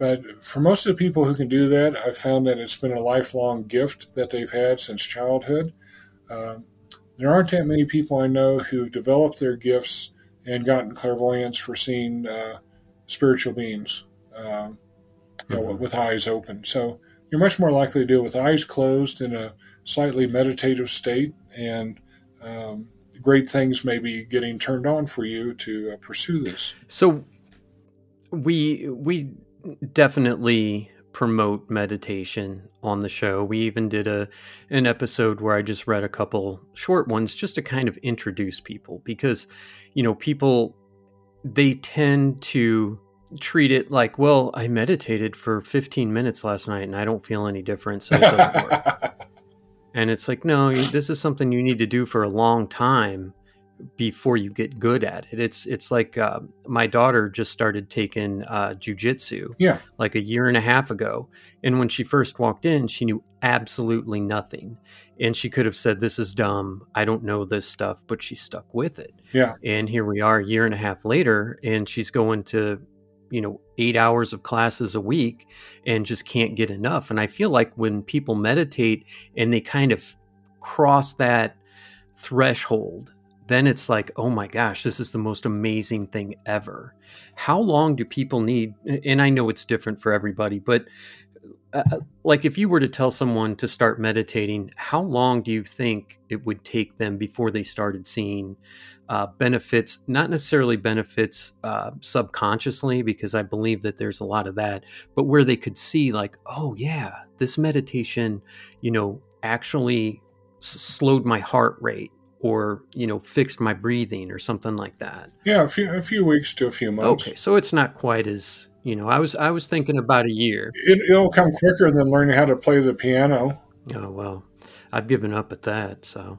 but for most of the people who can do that, I've found that it's been a lifelong gift that they've had since childhood. Um, there aren't that many people I know who've developed their gifts and gotten clairvoyance for seeing uh, spiritual beings um, you know, mm-hmm. with eyes open. So you're much more likely to do it with eyes closed in a slightly meditative state, and um, great things may be getting turned on for you to uh, pursue this. So we we definitely promote meditation on the show. We even did a an episode where I just read a couple short ones just to kind of introduce people because you know people they tend to treat it like, well, I meditated for 15 minutes last night and I don't feel any difference. so it and it's like, no, this is something you need to do for a long time before you get good at it. It's it's like uh, my daughter just started taking uh, jujitsu, yeah, like a year and a half ago. And when she first walked in, she knew absolutely nothing, and she could have said, "This is dumb. I don't know this stuff," but she stuck with it. Yeah. And here we are, a year and a half later, and she's going to you know eight hours of classes a week and just can't get enough and i feel like when people meditate and they kind of cross that threshold then it's like, oh my gosh, this is the most amazing thing ever. How long do people need? And I know it's different for everybody, but uh, uh, like if you were to tell someone to start meditating, how long do you think it would take them before they started seeing uh, benefits? Not necessarily benefits uh, subconsciously, because I believe that there's a lot of that, but where they could see, like, oh yeah, this meditation, you know, actually slowed my heart rate or you know fixed my breathing or something like that. Yeah a few a few weeks to a few months. Okay so it's not quite as you know i was i was thinking about a year. It, it'll come quicker than learning how to play the piano. Oh well i've given up at that so.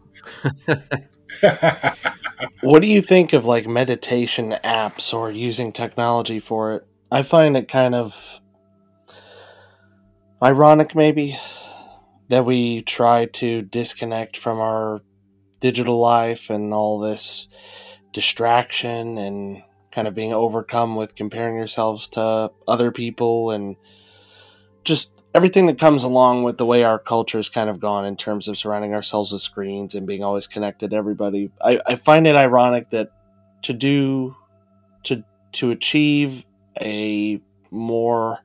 What do you think of like meditation apps or using technology for it? I find it kind of ironic maybe that we try to disconnect from our digital life and all this distraction and kind of being overcome with comparing yourselves to other people and just everything that comes along with the way our culture has kind of gone in terms of surrounding ourselves with screens and being always connected to everybody. I, I find it ironic that to do to to achieve a more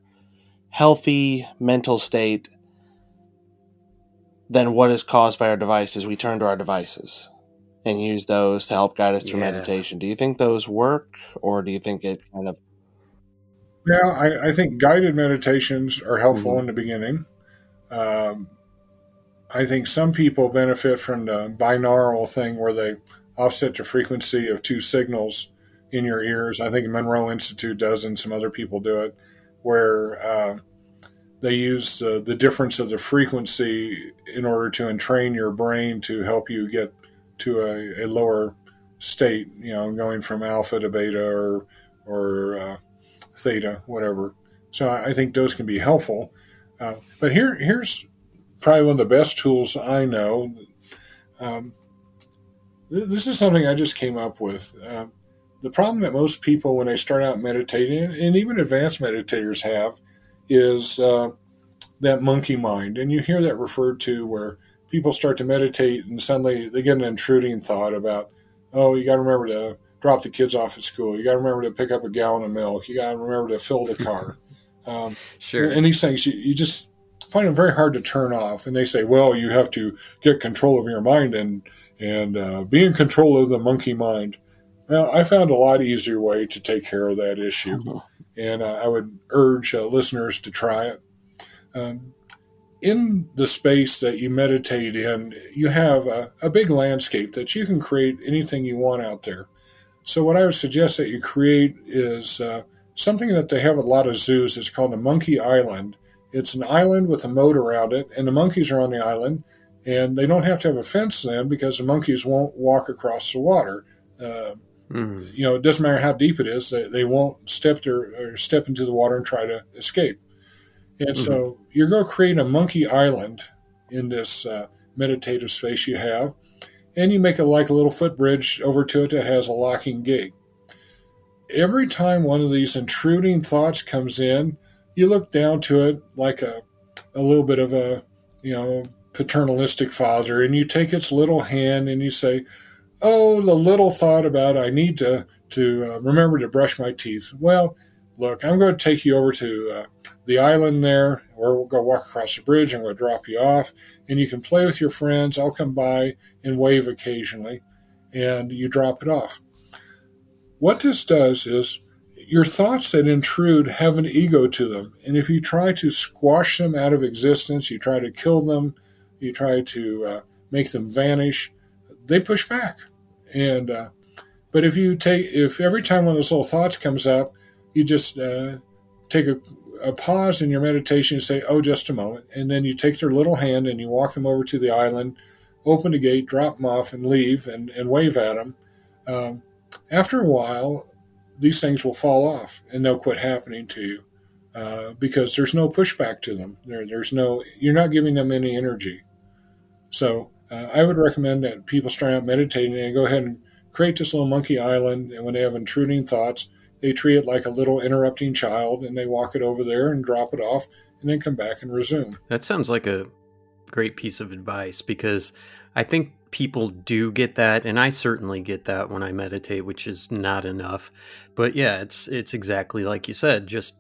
healthy mental state than what is caused by our devices, we turn to our devices and use those to help guide us through yeah. meditation. Do you think those work, or do you think it kind of? Yeah, I, I think guided meditations are helpful mm-hmm. in the beginning. Um, I think some people benefit from the binaural thing where they offset the frequency of two signals in your ears. I think Monroe Institute does, and some other people do it, where uh, they use uh, the difference of the frequency in order to entrain your brain to help you get to a, a lower state, you know, going from alpha to beta or, or uh, theta, whatever. So I think those can be helpful. Uh, but here, here's probably one of the best tools I know. Um, this is something I just came up with. Uh, the problem that most people, when they start out meditating, and even advanced meditators have, is uh, that monkey mind. And you hear that referred to where people start to meditate and suddenly they get an intruding thought about, oh, you got to remember to drop the kids off at school. You got to remember to pick up a gallon of milk. You got to remember to fill the car. Um, sure. And these things, you, you just find them very hard to turn off. And they say, well, you have to get control of your mind and and uh, be in control of the monkey mind. Well, I found a lot easier way to take care of that issue, uh-huh. And uh, I would urge uh, listeners to try it. Um, in the space that you meditate in, you have a, a, big landscape that you can create anything you want out there. So, what I would suggest that you create is uh, something that they have a lot of zoos. It's called a monkey island. It's an island with a moat around it, and the monkeys are on the island, and they don't have to have a fence then because the monkeys won't walk across the water. Uh, mm-hmm. You know, it doesn't matter how deep it is; they, they won't step their, or step into the water and try to escape. And mm-hmm. so you're going to create a monkey island in this uh, meditative space you have, and you make it like a little footbridge over to it that has a locking gate. Every time one of these intruding thoughts comes in, you look down to it like a, a little bit of a, you know, paternalistic father, and you take its little hand and you say, "Oh, the little thought about I need to to uh, remember to brush my teeth." Well, look, I'm going to take you over to uh, the island there, or we'll go walk across the bridge and we'll drop you off, and you can play with your friends. I'll come by and wave occasionally, and you drop it off. What this does is your thoughts that intrude have an ego to them. And if you try to squash them out of existence, you try to kill them, you try to uh, make them vanish, they push back. And uh, but if you take if every time one of those little thoughts comes up, you just uh, take a, a, pause in your meditation and say, "Oh, just a moment," and then you take their little hand and you walk them over to the island, open the gate, drop them off, and leave, and, and wave at them. Um, after a while, these things will fall off and they'll quit happening to you uh, because there's no pushback to them. There, there's no, you're not giving them any energy. So uh, I would recommend that people start out meditating and go ahead and create this little monkey island. And when they have intruding thoughts, they treat it like a little interrupting child and they walk it over there and drop it off and then come back and resume. That sounds like a great piece of advice because I think people do get that and I certainly get that when I meditate which is not enough but yeah it's it's exactly like you said just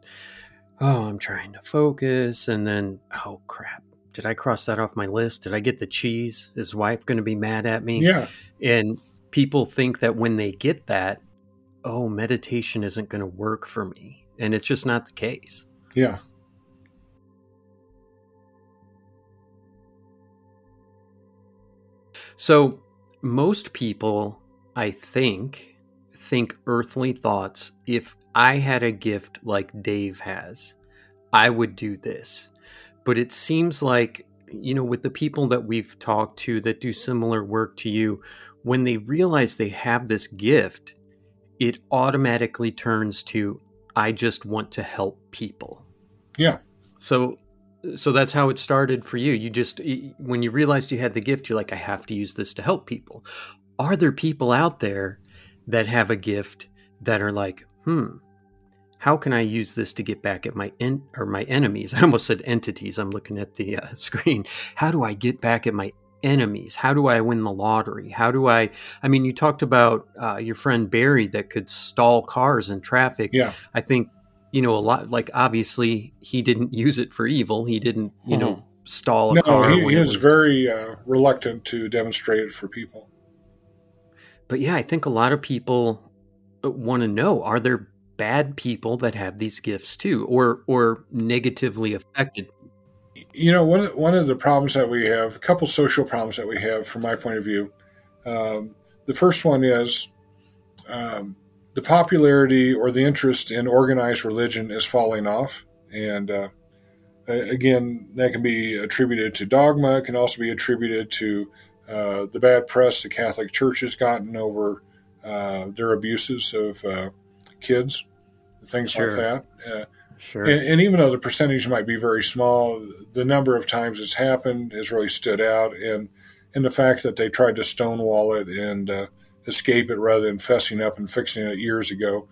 oh I'm trying to focus and then oh crap did I cross that off my list? Did I get the cheese? Is wife going to be mad at me? Yeah. And people think that when they get that oh meditation isn't going to work for me. And it's just not the case. Yeah. So, most people, I think, think earthly thoughts. If I had a gift like Dave has, I would do this. But it seems like, you know, with the people that we've talked to that do similar work to you, when they realize they have this gift, it automatically turns to, I just want to help people. Yeah. So so that's how it started for you. You just when you realized you had the gift, you're like, I have to use this to help people. Are there people out there that have a gift that are like, hmm, how can I use this to get back at my en- or my enemies? I almost said entities. I'm looking at the uh, screen. How do I get back at my enemies? How do I win the lottery? How do I? I mean, you talked about uh, your friend Barry that could stall cars in traffic. Yeah, I think you know, a lot like obviously he didn't use it for evil. He didn't, you mm-hmm. know, stall a no, car. he, he was, was, very uh, reluctant to demonstrate it for people. But yeah, I think a lot of people uh, want to know: Are there bad people that have these gifts too, or or negatively affected? You know, one one of the problems that we have, a couple social problems that we have, from my point of view. Um, the first one is um, the popularity or the interest in organized religion is falling off. And uh, again, that can be attributed to dogma, it can also be attributed to uh, the bad press the Catholic Church has gotten over uh, their abuses of uh, kids, things sure. like that. Uh, sure. And, and, even though the percentage might be very small, the number of times it's happened has really stood out. And, and the fact that they tried to stonewall it and uh, escape it rather than fessing up and fixing it years ago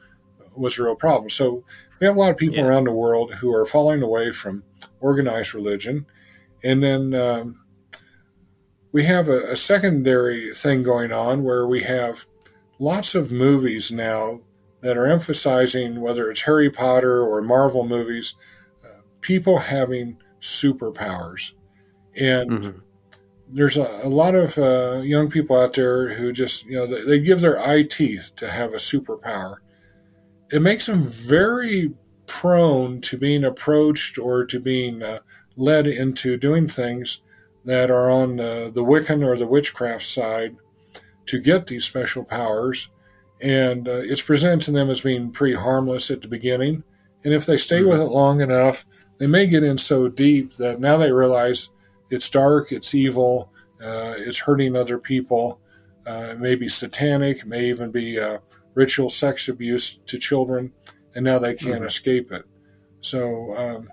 was a real problem. So we have a lot of people yeah. around the world who are falling away from organized religion. And then um, we have a, a, secondary thing going on where we have lots of movies now that are emphasizing, whether it's Harry Potter or Marvel movies, uh, people having superpowers. And mm-hmm there's a, a, lot of uh, young people out there who just, you know, they, they, give their eye teeth to have a superpower. It makes them very prone to being approached or to being uh, led into doing things that are on the, the Wiccan or the witchcraft side to get these special powers. And uh, it's presented to them as being pretty harmless at the beginning. And if they stay with it long enough, they may get in so deep that now they realize it's dark, it's evil, uh, it's hurting other people. Uh, it may be satanic, it may even be uh, ritual sex abuse to children, and now they can't mm-hmm. escape it. So, um,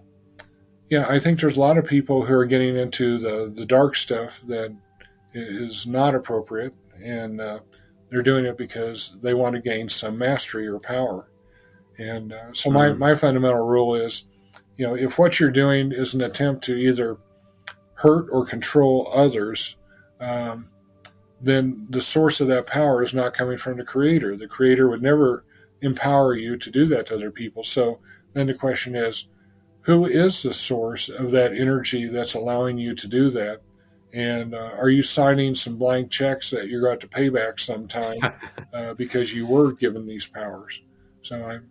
yeah, I think there's a lot of people who are getting into the, the dark stuff that is not appropriate, and uh, they're doing it because they want to gain some mastery or power. And uh, so, mm-hmm. my, my fundamental rule is you know, if what you're doing is an attempt to either hurt or control others, um, then the source of that power is not coming from the creator. The creator would never empower you to do that to other people. So then the question is, who is the source of that energy that's allowing you to do that? And uh, are you signing some blank checks that you're going to pay back sometime uh, because you were given these powers? So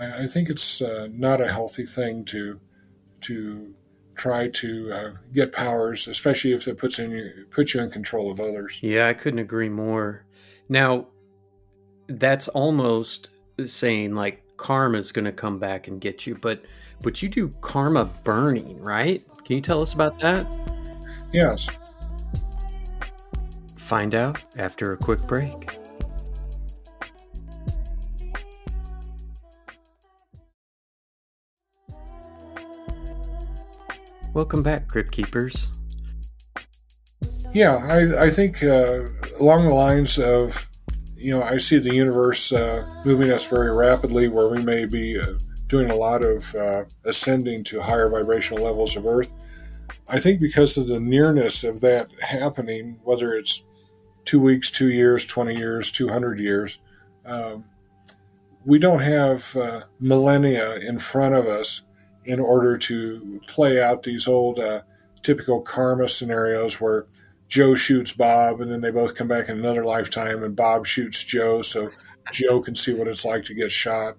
I, I think it's uh, not a healthy thing to to try to uh, get powers, especially if it puts in you, puts you in control of others. Yeah, I couldn't agree more. Now, that's almost saying like karma is going to come back and get you, but but you do karma burning, right? Can you tell us about that? Yes. Find out after a quick break. Welcome back, Crypt Keepers. Yeah, I, I think uh, along the lines of, you know, I see the universe uh, moving us very rapidly where we may be uh, doing a lot of uh, ascending to higher vibrational levels of Earth. I think because of the nearness of that happening, whether it's two weeks, two years, 20 years, 200 years, um, we don't have uh, millennia in front of us in order to play out these old uh, typical karma scenarios where Joe shoots Bob and then they both come back in another lifetime and Bob shoots Joe so Joe can see what it's like to get shot.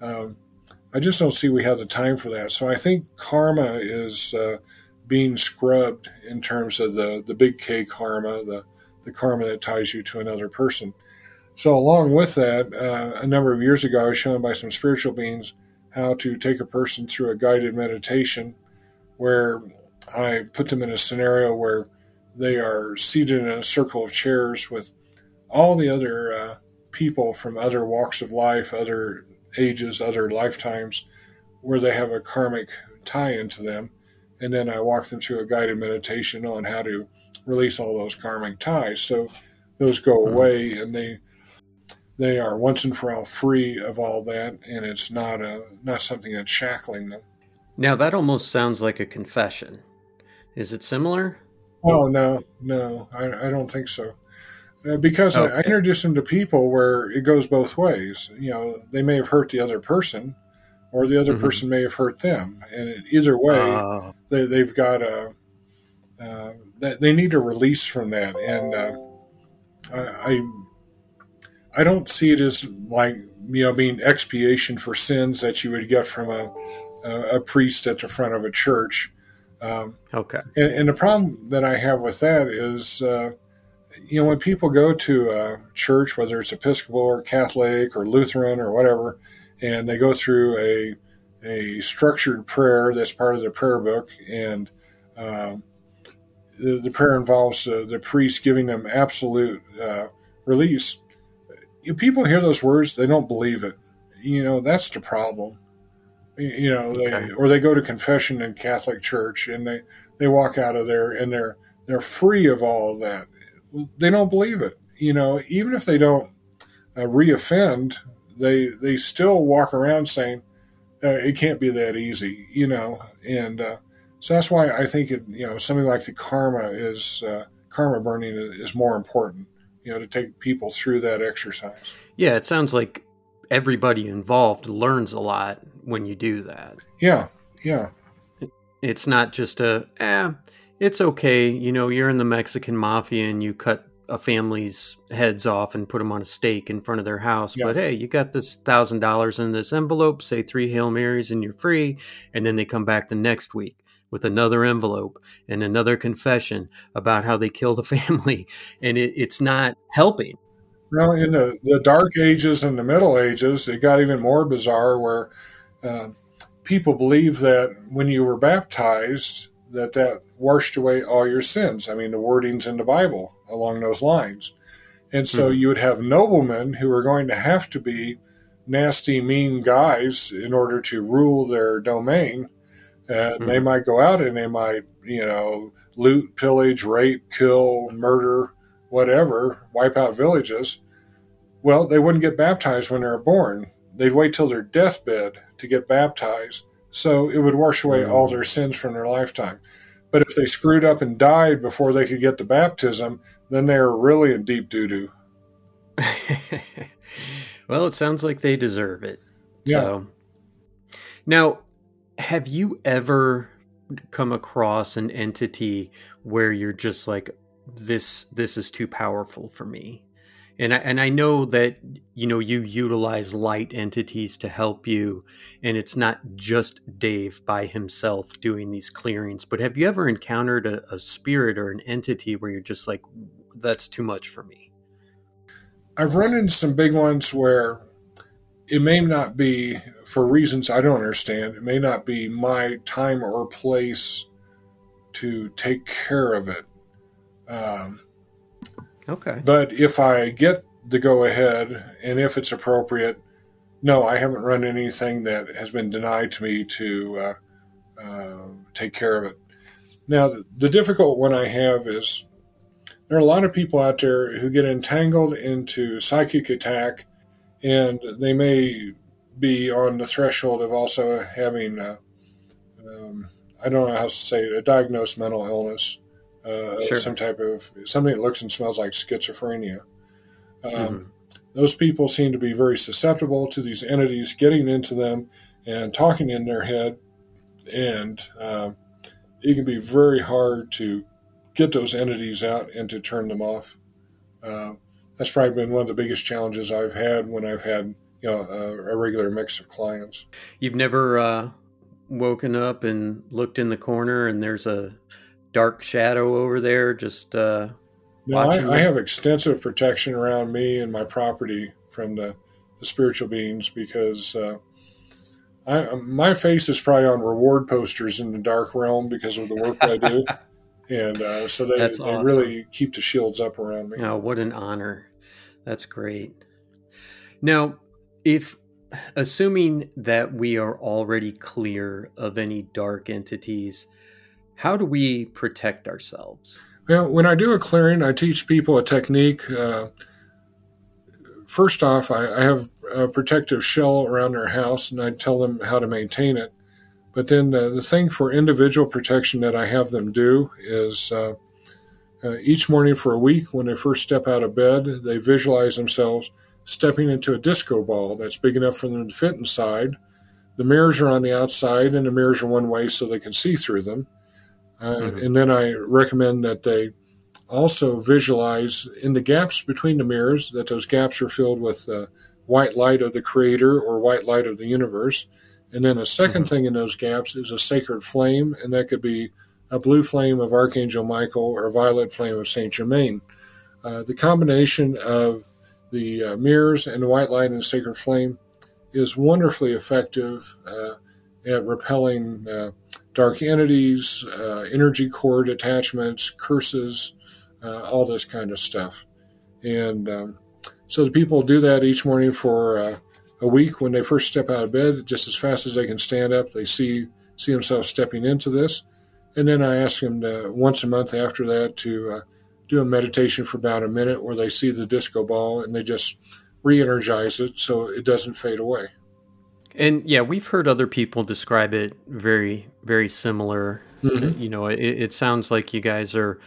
Um, I just don't see we have the time for that. So I think karma is uh, being scrubbed in terms of the, the big K karma, the, the karma that ties you to another person. So, along with that, uh, a number of years ago, I was shown by some spiritual beings how to take a person through a guided meditation where I put them in a scenario where they are seated in a circle of chairs with all the other uh, people from other walks of life, other ages, other lifetimes, where they have a karmic tie into them. And then I walk them through a guided meditation on how to release all those karmic ties. So those go hmm. away and they they are once and for all free of all that, and it's not a not something that's shackling them. Now that almost sounds like a confession. Is it similar? Oh no, no, I, I don't think so. Uh, because okay. I, I introduce them to people where it goes both ways. You know, they may have hurt the other person, or the other mm-hmm. person may have hurt them, and either way, uh. they, they've got a uh, they need a release from that, and uh, I, I don't see it as like you know being expiation for sins that you would get from a a, a priest at the front of a church. Um, okay. And, and, the problem that I have with that is, uh, you know, when people go to a church, whether it's Episcopal or Catholic or Lutheran or whatever, and they go through a a structured prayer that's part of the prayer book, and um, the, the, prayer involves uh, the priest giving them absolute uh, release you, people hear those words, they don't believe it. You know, that's the problem. You know, okay. they or they go to confession in Catholic Church and they, they walk out of there and they're they're free of all of that. They don't believe it. You know, even if they don't uh, reoffend, they they still walk around saying uh, it can't be that easy. You know, and uh, so that's why I think it. You know, something like the karma is uh, karma burning is more important you know, to take people through that exercise. Yeah, it sounds like everybody involved learns a lot when you do that. Yeah, yeah. It's not just a, eh, it's okay. You know, you're in the Mexican mafia and you cut a family's heads off and put them on a stake in front of their house. Yeah. But hey, you got this thousand dollars in this envelope, say three Hail Marys, and you're free. And then they come back the next week with another envelope and another confession about how they killed a family, and it, it's not helping. Well, in the, the Dark Ages and the Middle Ages, it got even more bizarre where uh, people believed that when you were baptized, that that washed away all your sins. I mean, the wordings in the Bible along those lines. And so mm-hmm. you would have noblemen who were going to have to be nasty, mean guys in order to rule their domain and mm-hmm. they might go out and they might, you know, loot, pillage, rape, kill, murder, whatever, wipe out villages. Well, they wouldn't get baptized when they were born. They'd wait till their deathbed to get baptized so it would wash away all their sins from their lifetime. But if they screwed up and died before they could get the baptism, then they are really in deep doo doo. well, it sounds like they deserve it. Yeah. So. Now, have you ever come across an entity where you're just like, this this is too powerful for me? And I, and I know that you know you utilize light entities to help you and it's not just Dave by himself doing these clearings but have you ever encountered a, a spirit or an entity where you're just like that's too much for me I've run into some big ones where it may not be for reasons I don't understand it may not be my time or place to take care of it. Um, Okay. But if I get the go ahead and if it's appropriate, no, I haven't run anything that has been denied to me to uh, uh, take care of it. Now, the difficult one I have is there are a lot of people out there who get entangled into psychic attack and they may be on the threshold of also having, uh, um, I don't know how to say it, a diagnosed mental illness uh, sure. some type of something that looks and smells like schizophrenia. Um, mm-hmm. Those people seem to be very susceptible to these entities getting into them and talking in their head, and um, it can be very hard to get those entities out and to turn them off. Uh, that's probably been one of the biggest challenges I've had when I've had you know a, a regular mix of clients. You've never uh, woken up and looked in the corner and there's a dark shadow over there just uh no, I, I, have extensive protection around me and my property from the, the spiritual beings because uh, I, um, my face is probably on reward posters in the dark realm because of the work I do. And uh, so they, they really keep the shields up around me. Oh, what an honor. That's great. Now, if assuming that we are already clear of any dark entities, how do we protect ourselves? Well, when I do a clearing, I teach people a technique. Uh, first off, I, I, have a protective shell around their house, and I tell them how to maintain it. But then the thing for individual protection that I have them do is uh, uh, each morning for a week, when they first step out of bed, they visualize themselves stepping into a disco ball that's big enough for them to fit inside. The mirrors are on the outside, and the mirrors are one way so they can see through them. Uh, mm-hmm. And then I recommend that they also visualize in the gaps between the mirrors that those gaps are filled with uh, white light of the creator or white light of the universe. And then a 2nd mm-hmm. thing in those gaps is a sacred flame, and that could be a blue flame of Archangel Michael or a violet flame of Saint Germain. Uh, the combination of the uh, mirrors and the white light and the sacred flame is wonderfully effective uh, at repelling uh, dark entities, uh, energy cord attachments, curses, uh, all this kind of stuff. And um, so the people do that each morning for uh, a week when they first step out of bed, just as fast as they can stand up. They see see themselves stepping into this, and then I ask them to, once a month after that to uh, do a meditation for about a minute where they see the disco ball and they just re-energize it so it doesn't fade away. And yeah, we've heard other people describe it very, very similar. Mm-hmm. You know, it, it, sounds like you guys are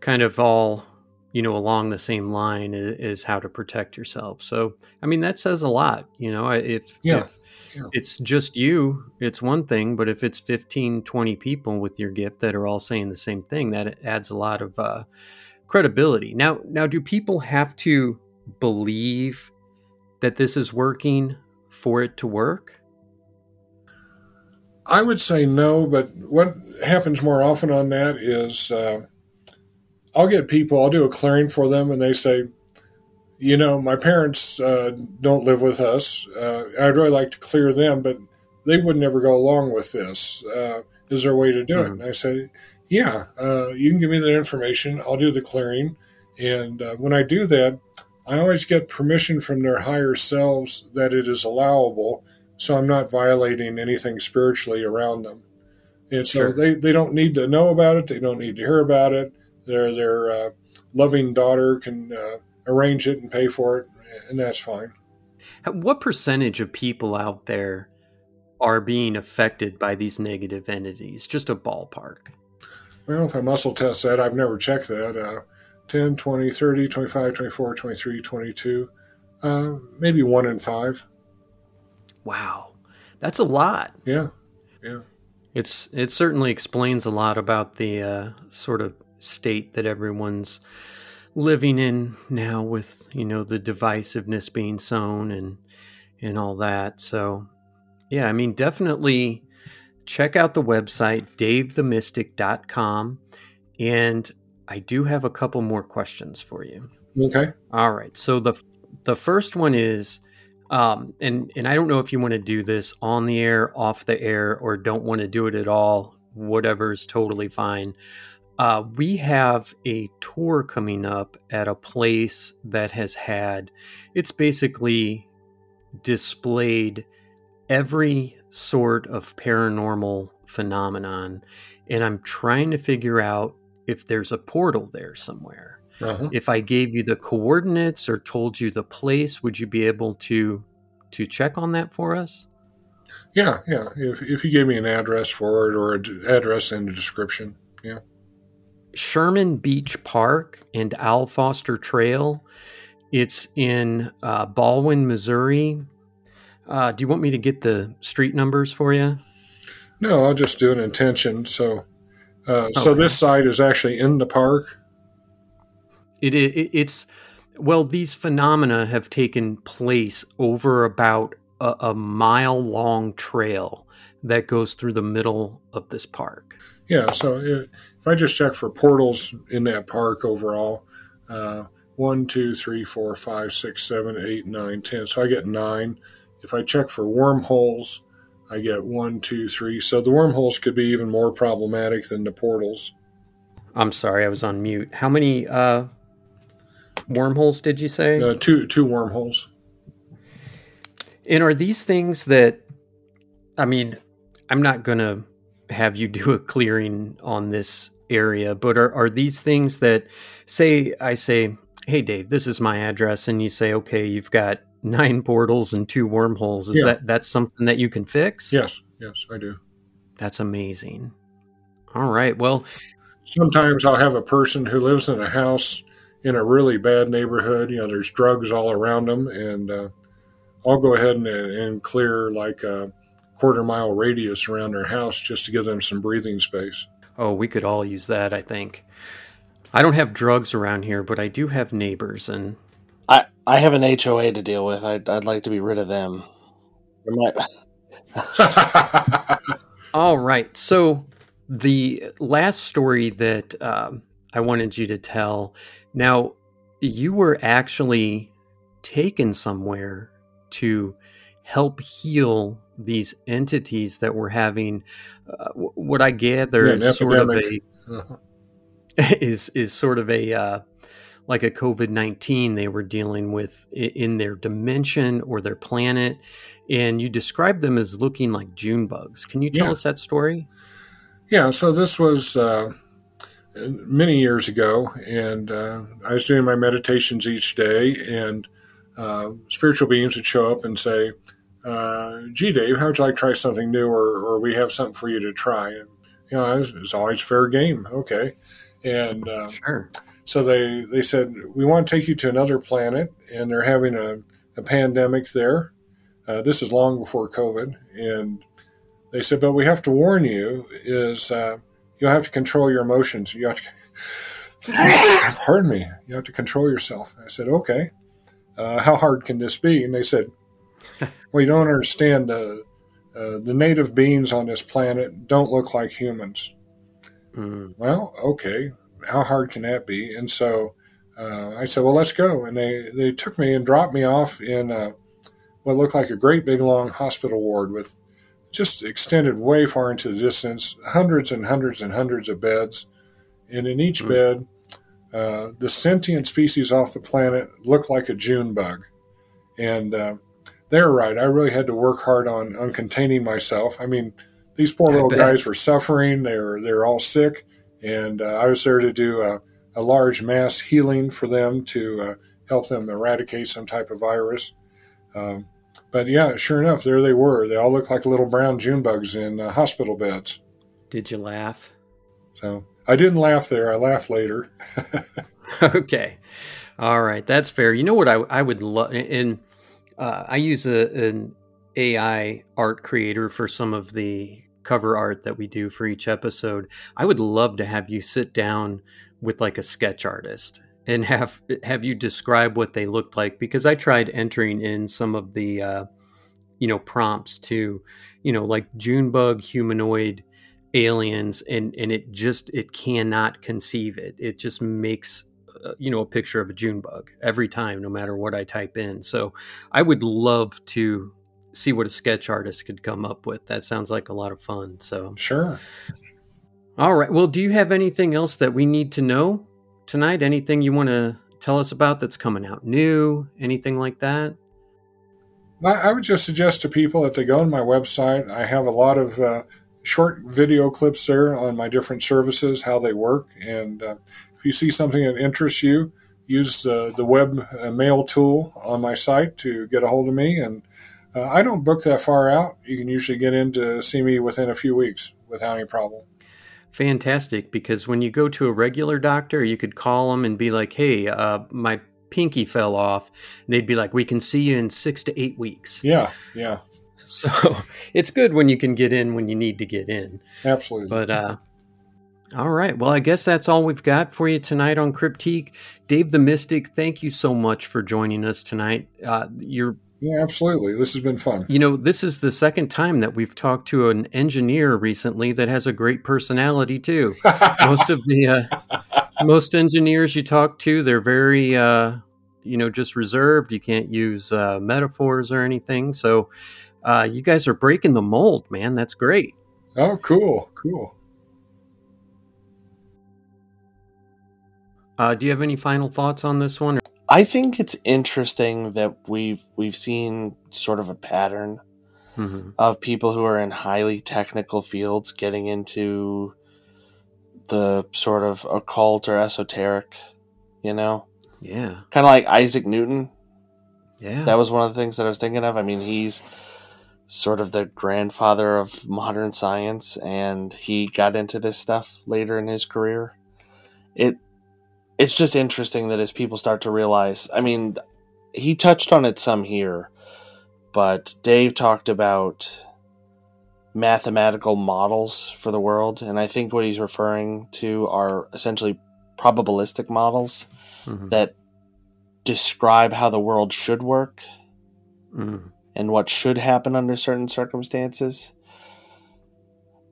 kind of all, you know, along the same line is, how to protect yourself. So, I mean, that says a lot. You know, if, yeah. if yeah. it's just you, it's one thing. But if it's 15, 20 people with your gift that are all saying the same thing, that adds a lot of uh, credibility. Now, now, do people have to believe that this is working for it to work? I would say no, but what happens more often on that is uh, I'll get people, I'll do a clearing for them, and they say, you know, my parents uh, don't live with us. Uh, I'd really like to clear them, but they would never go along with this. Uh, is there a way to do mm-hmm. it? And I said, yeah, uh, you can give me that information. I'll do the clearing. And uh, when I do that, I always get permission from their higher selves that it is allowable, so I'm not violating anything spiritually around them. And so sure. they, they don't need to know about it. They don't need to hear about it. Their their uh, loving daughter can uh, arrange it and pay for it, and that's fine. What percentage of people out there are being affected by these negative entities? Just a ballpark. Well, if I muscle test that, I've never checked that. Uh, 10, 20, 30, 25, 24, 23, 22, uh, maybe one in five. Wow. That's a lot. Yeah. Yeah. It's it certainly explains a lot about the uh, sort of state that everyone's living in now with, you know, the divisiveness being sown and and all that. So, yeah, I mean, definitely check out the website davethemystic.com and I do have a couple more questions for you. Okay. All right. So the the first one is um, and and I don't know if you want to do this on the air, off the air, or don't want to do it at all. Whatever is totally fine. Uh, we have a tour coming up at a place that has had. It's basically displayed every sort of paranormal phenomenon, and I'm trying to figure out if there's a portal there somewhere. Uh-huh. If I gave you the coordinates or told you the place, would you be able to to check on that for us? Yeah, yeah. If if you gave me an address for it or an address in the description, yeah. Sherman Beach Park and Al Foster Trail. It's in uh, Ballwin, Missouri. Uh, do you want me to get the street numbers for you? No, I'll just do an intention. So, uh, okay. so this site is actually in the park. It, it it's well, these phenomena have taken place over about a, a mile long trail that goes through the middle of this park. Yeah, so if I just check for portals in that park overall, uh, one, two, three, four, five, six, seven, eight, nine, ten. So I get nine. If I check for wormholes, I get one, two, three. So the wormholes could be even more problematic than the portals. I'm sorry, I was on mute. How many uh, wormholes did you say? Uh, two two wormholes. And are these things that I mean, I'm not going to have you do a clearing on this area, but are are these things that say I say, "Hey Dave, this is my address." And you say, "Okay, you've got nine portals and two wormholes." Is yeah. that that's something that you can fix? Yes. Yes, I do. That's amazing. All right. Well, sometimes I'll have a person who lives in a house in a really bad neighborhood. You know, there's drugs all around them, and uh, I'll go ahead and, and clear like a quarter mile radius around their house just to give them some breathing space. Oh, we could all use that, I think. I don't have drugs around here, but I do have neighbors, and I I have an HOA to deal with. I'd, I'd like to be rid of them. all right. So the last story that um, I wanted you to tell now, you were actually taken somewhere to help heal these entities that were having uh, what I gather yeah, is sort of a uh-huh. is is sort of a uh, like a COVID nineteen they were dealing with in their dimension or their planet, and you described them as looking like June bugs. Can you tell yeah. us that story? Yeah, so this was uh, many years ago, and uh, I was doing my meditations each day, and uh, spiritual beings would show up and say, uh, "Gee, Dave, how would you like to try something new, or, or we have something for you to try?" And you know, it's always fair game. Okay, and uh, sure. So they they said we want to take you to another planet, and they're having a, a pandemic there. Uh, this is long before COVID, and they said, but we have to warn you is uh, you have to control your emotions. You have to, pardon me, you have to control yourself. I said, okay. Uh, how hard can this be? And they said, well, you don't understand the uh, the native beings on this planet don't look like humans. Mm. Well, okay. How hard can that be? And so uh, I said, well, let's go. And they, they took me and dropped me off in uh, what looked like a great big long hospital ward with just extended way far into the distance, hundreds and hundreds and hundreds of beds. And in each mm-hmm. bed, uh, the sentient species off the planet looked like a June bug. And uh, they're right. I really had to work hard on, on containing myself. I mean, these poor little guys were suffering. They were, they were all sick. And uh, I was there to do a, a, large mass healing for them to uh, help them eradicate some type of virus. Um, but yeah, sure enough, there they were. They all looked like little brown June bugs in uh, hospital beds. Did you laugh? So I didn't laugh there. I laughed later. okay. All right. That's fair. You know what I, I would love, and uh, I use a, an AI art creator for some of the cover art that we do for each episode. I would love to have you sit down with like a sketch artist and have have you describe what they looked like because I tried entering in some of the uh, you know prompts to you know like Junebug humanoid aliens and and it just it cannot conceive it. It just makes uh, you know a picture of a Junebug every time no matter what I type in. So I would love to see what a sketch artist could come up with. That sounds like a lot of fun. So sure. All right. Well, do you have anything else that we need to know tonight? Anything you want to tell us about that's coming out new? Anything like that? I would just suggest to people that they go on my website. I have a lot of uh, short video clips there on my different services, how they work. And uh, if you see something that interests you, use the, the web uh, mail tool on my site to get a hold of me. And uh, I don't book that far out. You can usually get in to see me within a few weeks without any problem. Fantastic, because when you go to a regular doctor, you could call them and be like, "Hey, uh, my pinky fell off." And they'd be like, "We can see you in six to eight weeks." Yeah, yeah. So it's good when you can get in when you need to get in. Absolutely. But uh, all right. Well, I guess that's all we've got for you tonight on Cryptique. Dave the Mystic, thank you so much for joining us tonight. Uh, you're yeah, absolutely. This has been fun. You know, this is the second time that we've talked to an engineer recently that has a great personality too. most of the uh, most engineers you talk to, they're very uh, you know just reserved. You can't use uh, metaphors or anything. So uh, you guys are breaking the mold, man. That's great. Oh, cool, cool. Uh, do you have any final thoughts on this one? I think it's interesting that we've we've seen sort of a pattern mm-hmm. of people who are in highly technical fields getting into the sort of occult or esoteric, you know? Yeah. Kind of like Isaac Newton. Yeah. That was one of the things that I was thinking of. I mean, he's sort of the grandfather of modern science and he got into this stuff later in his career. It it's just interesting that as people start to realize, I mean, he touched on it some here, but Dave talked about mathematical models for the world, and I think what he's referring to are essentially probabilistic models mm-hmm. that describe how the world should work mm. and what should happen under certain circumstances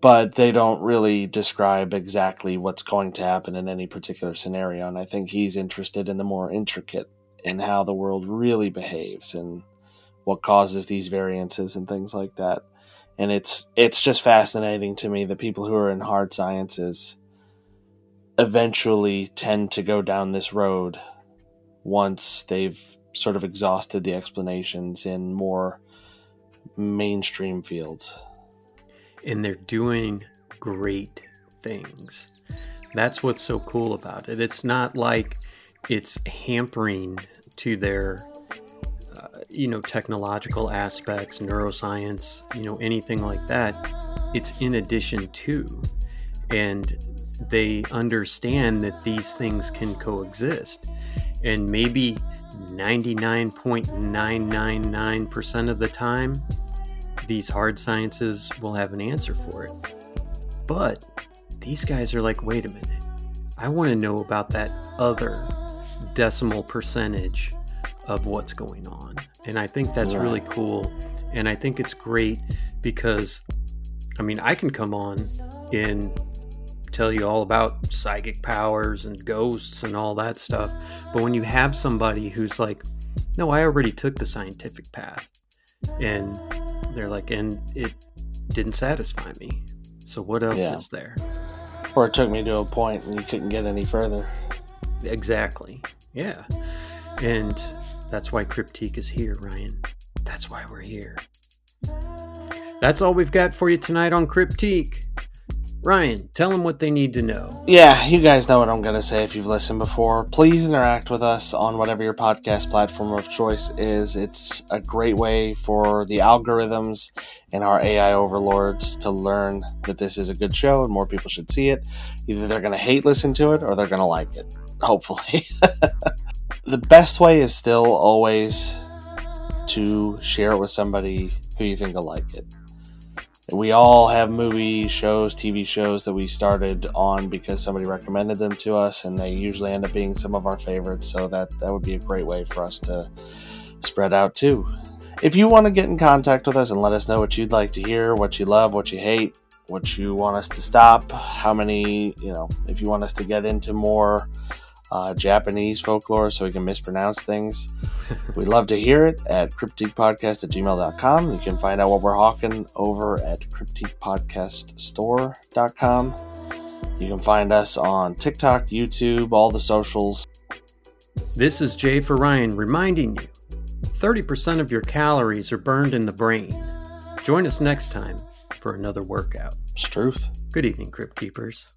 but they don't really describe exactly what's going to happen in any particular scenario. And I think he's interested in the more intricate in how the world really behaves and what causes these variances and things like that. And it's it's just fascinating to me that people who are in hard sciences eventually tend to go down this road once they've sort of exhausted the explanations in more mainstream fields and they're doing great things. That's what's so cool about it. It's not like it's hampering to their uh, you know technological aspects, neuroscience, you know anything like that. It's in addition to and they understand that these things can coexist. And maybe 99.999% of the time, these hard sciences will have an answer for it. But these guys are like, wait a minute, I want to know about that other decimal percentage of what's going on. And I think that's really cool. And I think it's great because, I mean, I can come on and tell you all about psychic powers and ghosts and all that stuff. But when you have somebody who's like, no, I already took the scientific path and they're like, and it didn't satisfy me. So what else yeah. is there? Or it took me to a point and you couldn't get any further. Exactly. Yeah. And that's why Cryptique is here, Ryan. That's why we're here. That's all we've got for you tonight on Cryptique. Ryan, tell them what they need to know. Yeah, you guys know what I'm going to say if you've listened before. Please interact with us on whatever your podcast platform of choice is. It's a great way for the algorithms and our AI overlords to learn that this is a good show and more people should see it. Either they're going to hate listen to it or they're going to like it, hopefully. the best way is still always to share it with somebody who you think will like it we all have movie shows, TV shows that we started on because somebody recommended them to us, and they usually end up being some of our favorites. So that that would be a great way for us to spread out too. If you want to get in contact with us and let us know what you'd like to hear, what you love, what you hate, what you want us to stop, how many, you know, if you want us to get into more uh, Japanese folklore so we can mispronounce things. We'd love to hear it at cryptiquepodcast at gmail.com. You can find out what we're hawking over at cryptiquepodcaststore.com. You can find us on TikTok, YouTube, all the socials. This is Jay for Ryan reminding you 30% of your calories are burned in the brain. Join us next time for another workout. It's truth. Good evening, Crypt Keepers.